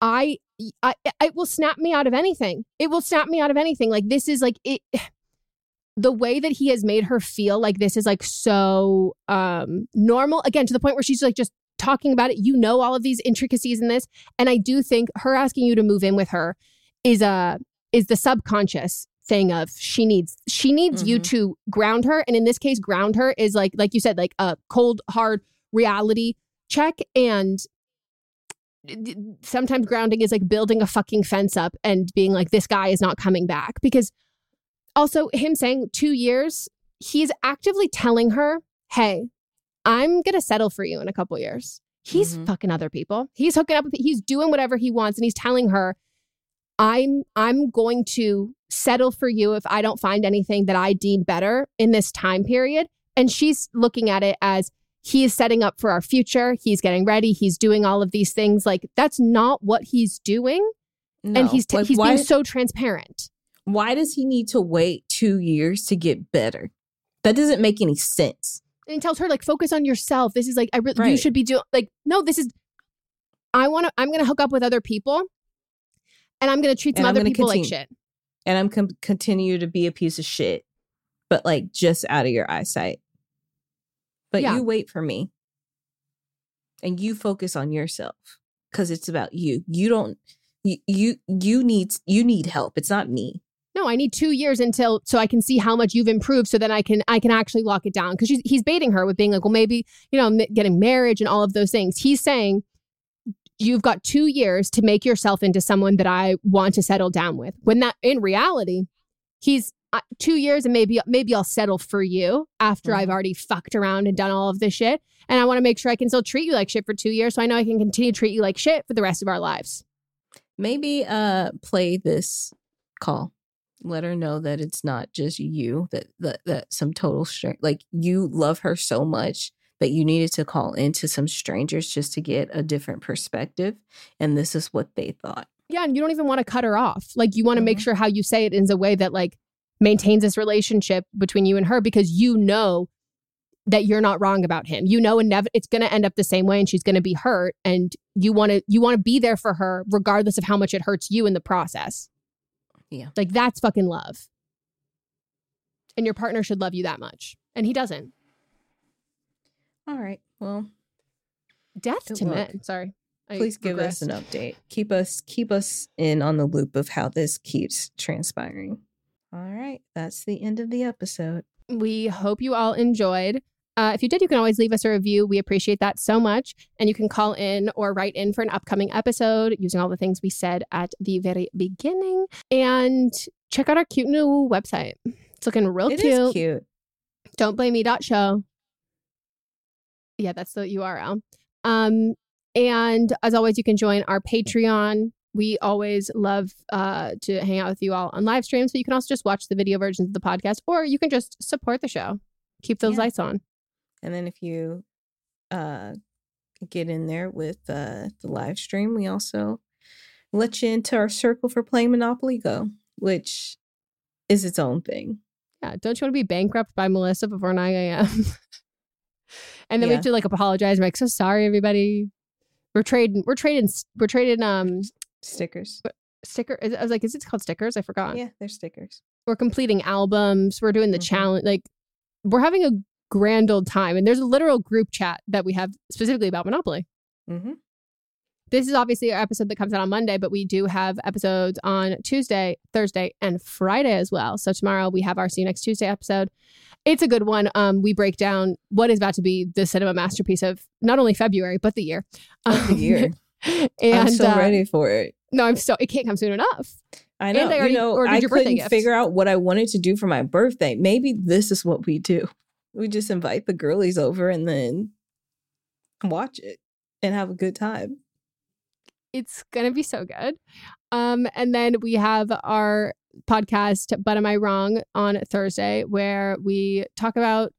Speaker 4: I, I, it will snap me out of anything. It will snap me out of anything. Like, this is like, it, the way that he has made her feel like this is like so um normal again to the point where she's like just talking about it you know all of these intricacies in this and i do think her asking you to move in with her is a is the subconscious thing of she needs she needs mm-hmm. you to ground her. And in this case ground her is like like you said like a cold hard reality check. And sometimes grounding is like building a fucking fence up and being like this guy is not coming back. Because also him saying 2 years he's actively telling her hey i'm going to settle for you in a couple years. He's mm-hmm. fucking other people. He's hooking up with he's doing whatever he wants and he's telling her i'm i'm going to settle for you if I don't find anything that I deem better in this time period. And she's looking at it as he is setting up for our future. He's getting ready. He's doing all of these things. Like that's not what he's doing. No. And he's t- like, he's why, being so transparent.
Speaker 5: Why does he need to wait two years to get better? That doesn't make any sense.
Speaker 4: And he tells her like, focus on yourself. This is like, I re- right. you should be doing like, no, this is. I want to. I'm going to hook up with other people, and I'm going to treat some other people continue. like shit
Speaker 5: and I'm com- continue to be a piece of shit, but like just out of your eyesight. But yeah. you wait for me and you focus on yourself because it's about you. You don't you, you you need you need help. It's not me.
Speaker 4: No, I need two years until so I can see how much you've improved, so then I can I can actually lock it down. Because he's baiting her with being like, well, maybe you know, getting marriage and all of those things. He's saying you've got two years to make yourself into someone that I want to settle down with. When that in reality, he's uh, two years and maybe maybe I'll settle for you after I've already fucked around and done all of this shit. And I want to make sure I can still treat you like shit for two years, so I know I can continue to treat you like shit for the rest of our lives.
Speaker 5: Maybe uh play this call. Let her know that it's not just you that that, that some total strength like you love her so much that you needed to call into some strangers just to get a different perspective and this is what they thought.
Speaker 4: Yeah, and you don't even want to cut her off. Like you want to make mm-hmm. sure how you say it is a way that like maintains this relationship between you and her because you know that you're not wrong about him. You know, inev- it's going to end up the same way, and she's going to be hurt. And you want to you want to be there for her, regardless of how much it hurts you in the process.
Speaker 5: Yeah,
Speaker 4: like that's fucking love. And your partner should love you that much, and he doesn't.
Speaker 5: All right. Well,
Speaker 4: death to
Speaker 5: luck.
Speaker 4: men. Sorry. I
Speaker 5: Please give us an update. Keep us keep us in on the loop of how this keeps transpiring. All right, that's the end of the episode.
Speaker 4: We hope you all enjoyed. Uh, if you did, you can always leave us a review. We appreciate that so much. And you can call in or write in for an upcoming episode using all the things we said at the very beginning. And check out our cute new website. It's looking real
Speaker 5: It
Speaker 4: cute.
Speaker 5: is cute.
Speaker 4: Don't blame me. Dot show. Yeah, that's the URL. Um, and as always, you can join our Patreon. We always love uh, to hang out with you all on live streams, but you can also just watch the video versions of the podcast, or you can just support the show. Keep those
Speaker 5: Yeah.
Speaker 4: lights on.
Speaker 5: And then if you uh get in there with uh the live stream, we also let you into our circle for playing Monopoly Go, which is its own thing.
Speaker 4: Yeah, don't you want to be bankrupt by Melisa before 9 a.m.? and then we have to like apologize. We're like, so sorry, everybody. We're trading. We're trading. We're trading. Um,
Speaker 5: stickers.
Speaker 4: Sticker. I was like, is it called stickers? I forgot.
Speaker 5: Yeah, they're stickers.
Speaker 4: We're completing albums. We're doing the challenge. Like, we're having a grand old time. And there's a literal group chat that we have specifically about Monopoly.
Speaker 5: Mm-hmm.
Speaker 4: This is obviously our episode that comes out on Monday, but we do have episodes on Tuesday, Thursday, and Friday as well. So tomorrow we have our See You Next Tuesday episode. It's a good one. Um, we break down what is about to be the cinema masterpiece of not only February but the year.
Speaker 5: Of the
Speaker 4: Um,
Speaker 5: year.
Speaker 4: and
Speaker 5: I'm so
Speaker 4: uh,
Speaker 5: ready for it.
Speaker 4: No, I'm so it can't come soon enough.
Speaker 5: I know.
Speaker 4: I already
Speaker 5: you know, I
Speaker 4: your birthday
Speaker 5: couldn't
Speaker 4: gift.
Speaker 5: figure out what I wanted to do for my birthday. Maybe this is what we do. We just invite the girlies over and then watch it and have a good time.
Speaker 4: It's gonna be so good. Um, and then we have our podcast, But Am I Wrong, on Thursday, where we talk about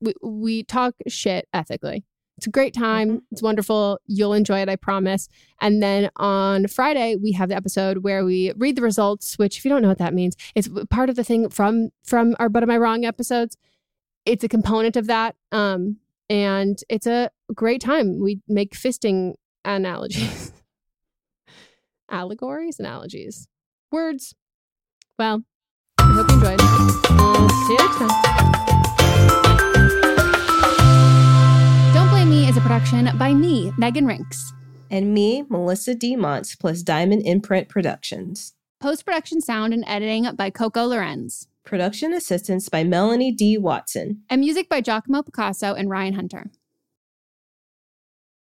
Speaker 4: we, we talk shit ethically. It's a great time. It's wonderful. You'll enjoy it, I promise. And then on Friday, we have the episode where we read the results, which if you don't know what that means, it's part of the thing from from our But Am I Wrong episodes. It's a component of that. Um, and it's a great time. We make fisting analogies. Allegories, analogies, words. Well, I hope you enjoyed. We'll uh, see you next time.
Speaker 7: Don't Blame Me is a production by me, Meghan Rienks.
Speaker 5: And me, Melisa D. Montz, plus Diamond Imprint Productions.
Speaker 7: Post production sound and editing by Coco Lorenz.
Speaker 5: Production assistance by Melanie D. Watson.
Speaker 7: And music by Giacomo Picasso and Ryan Hunter.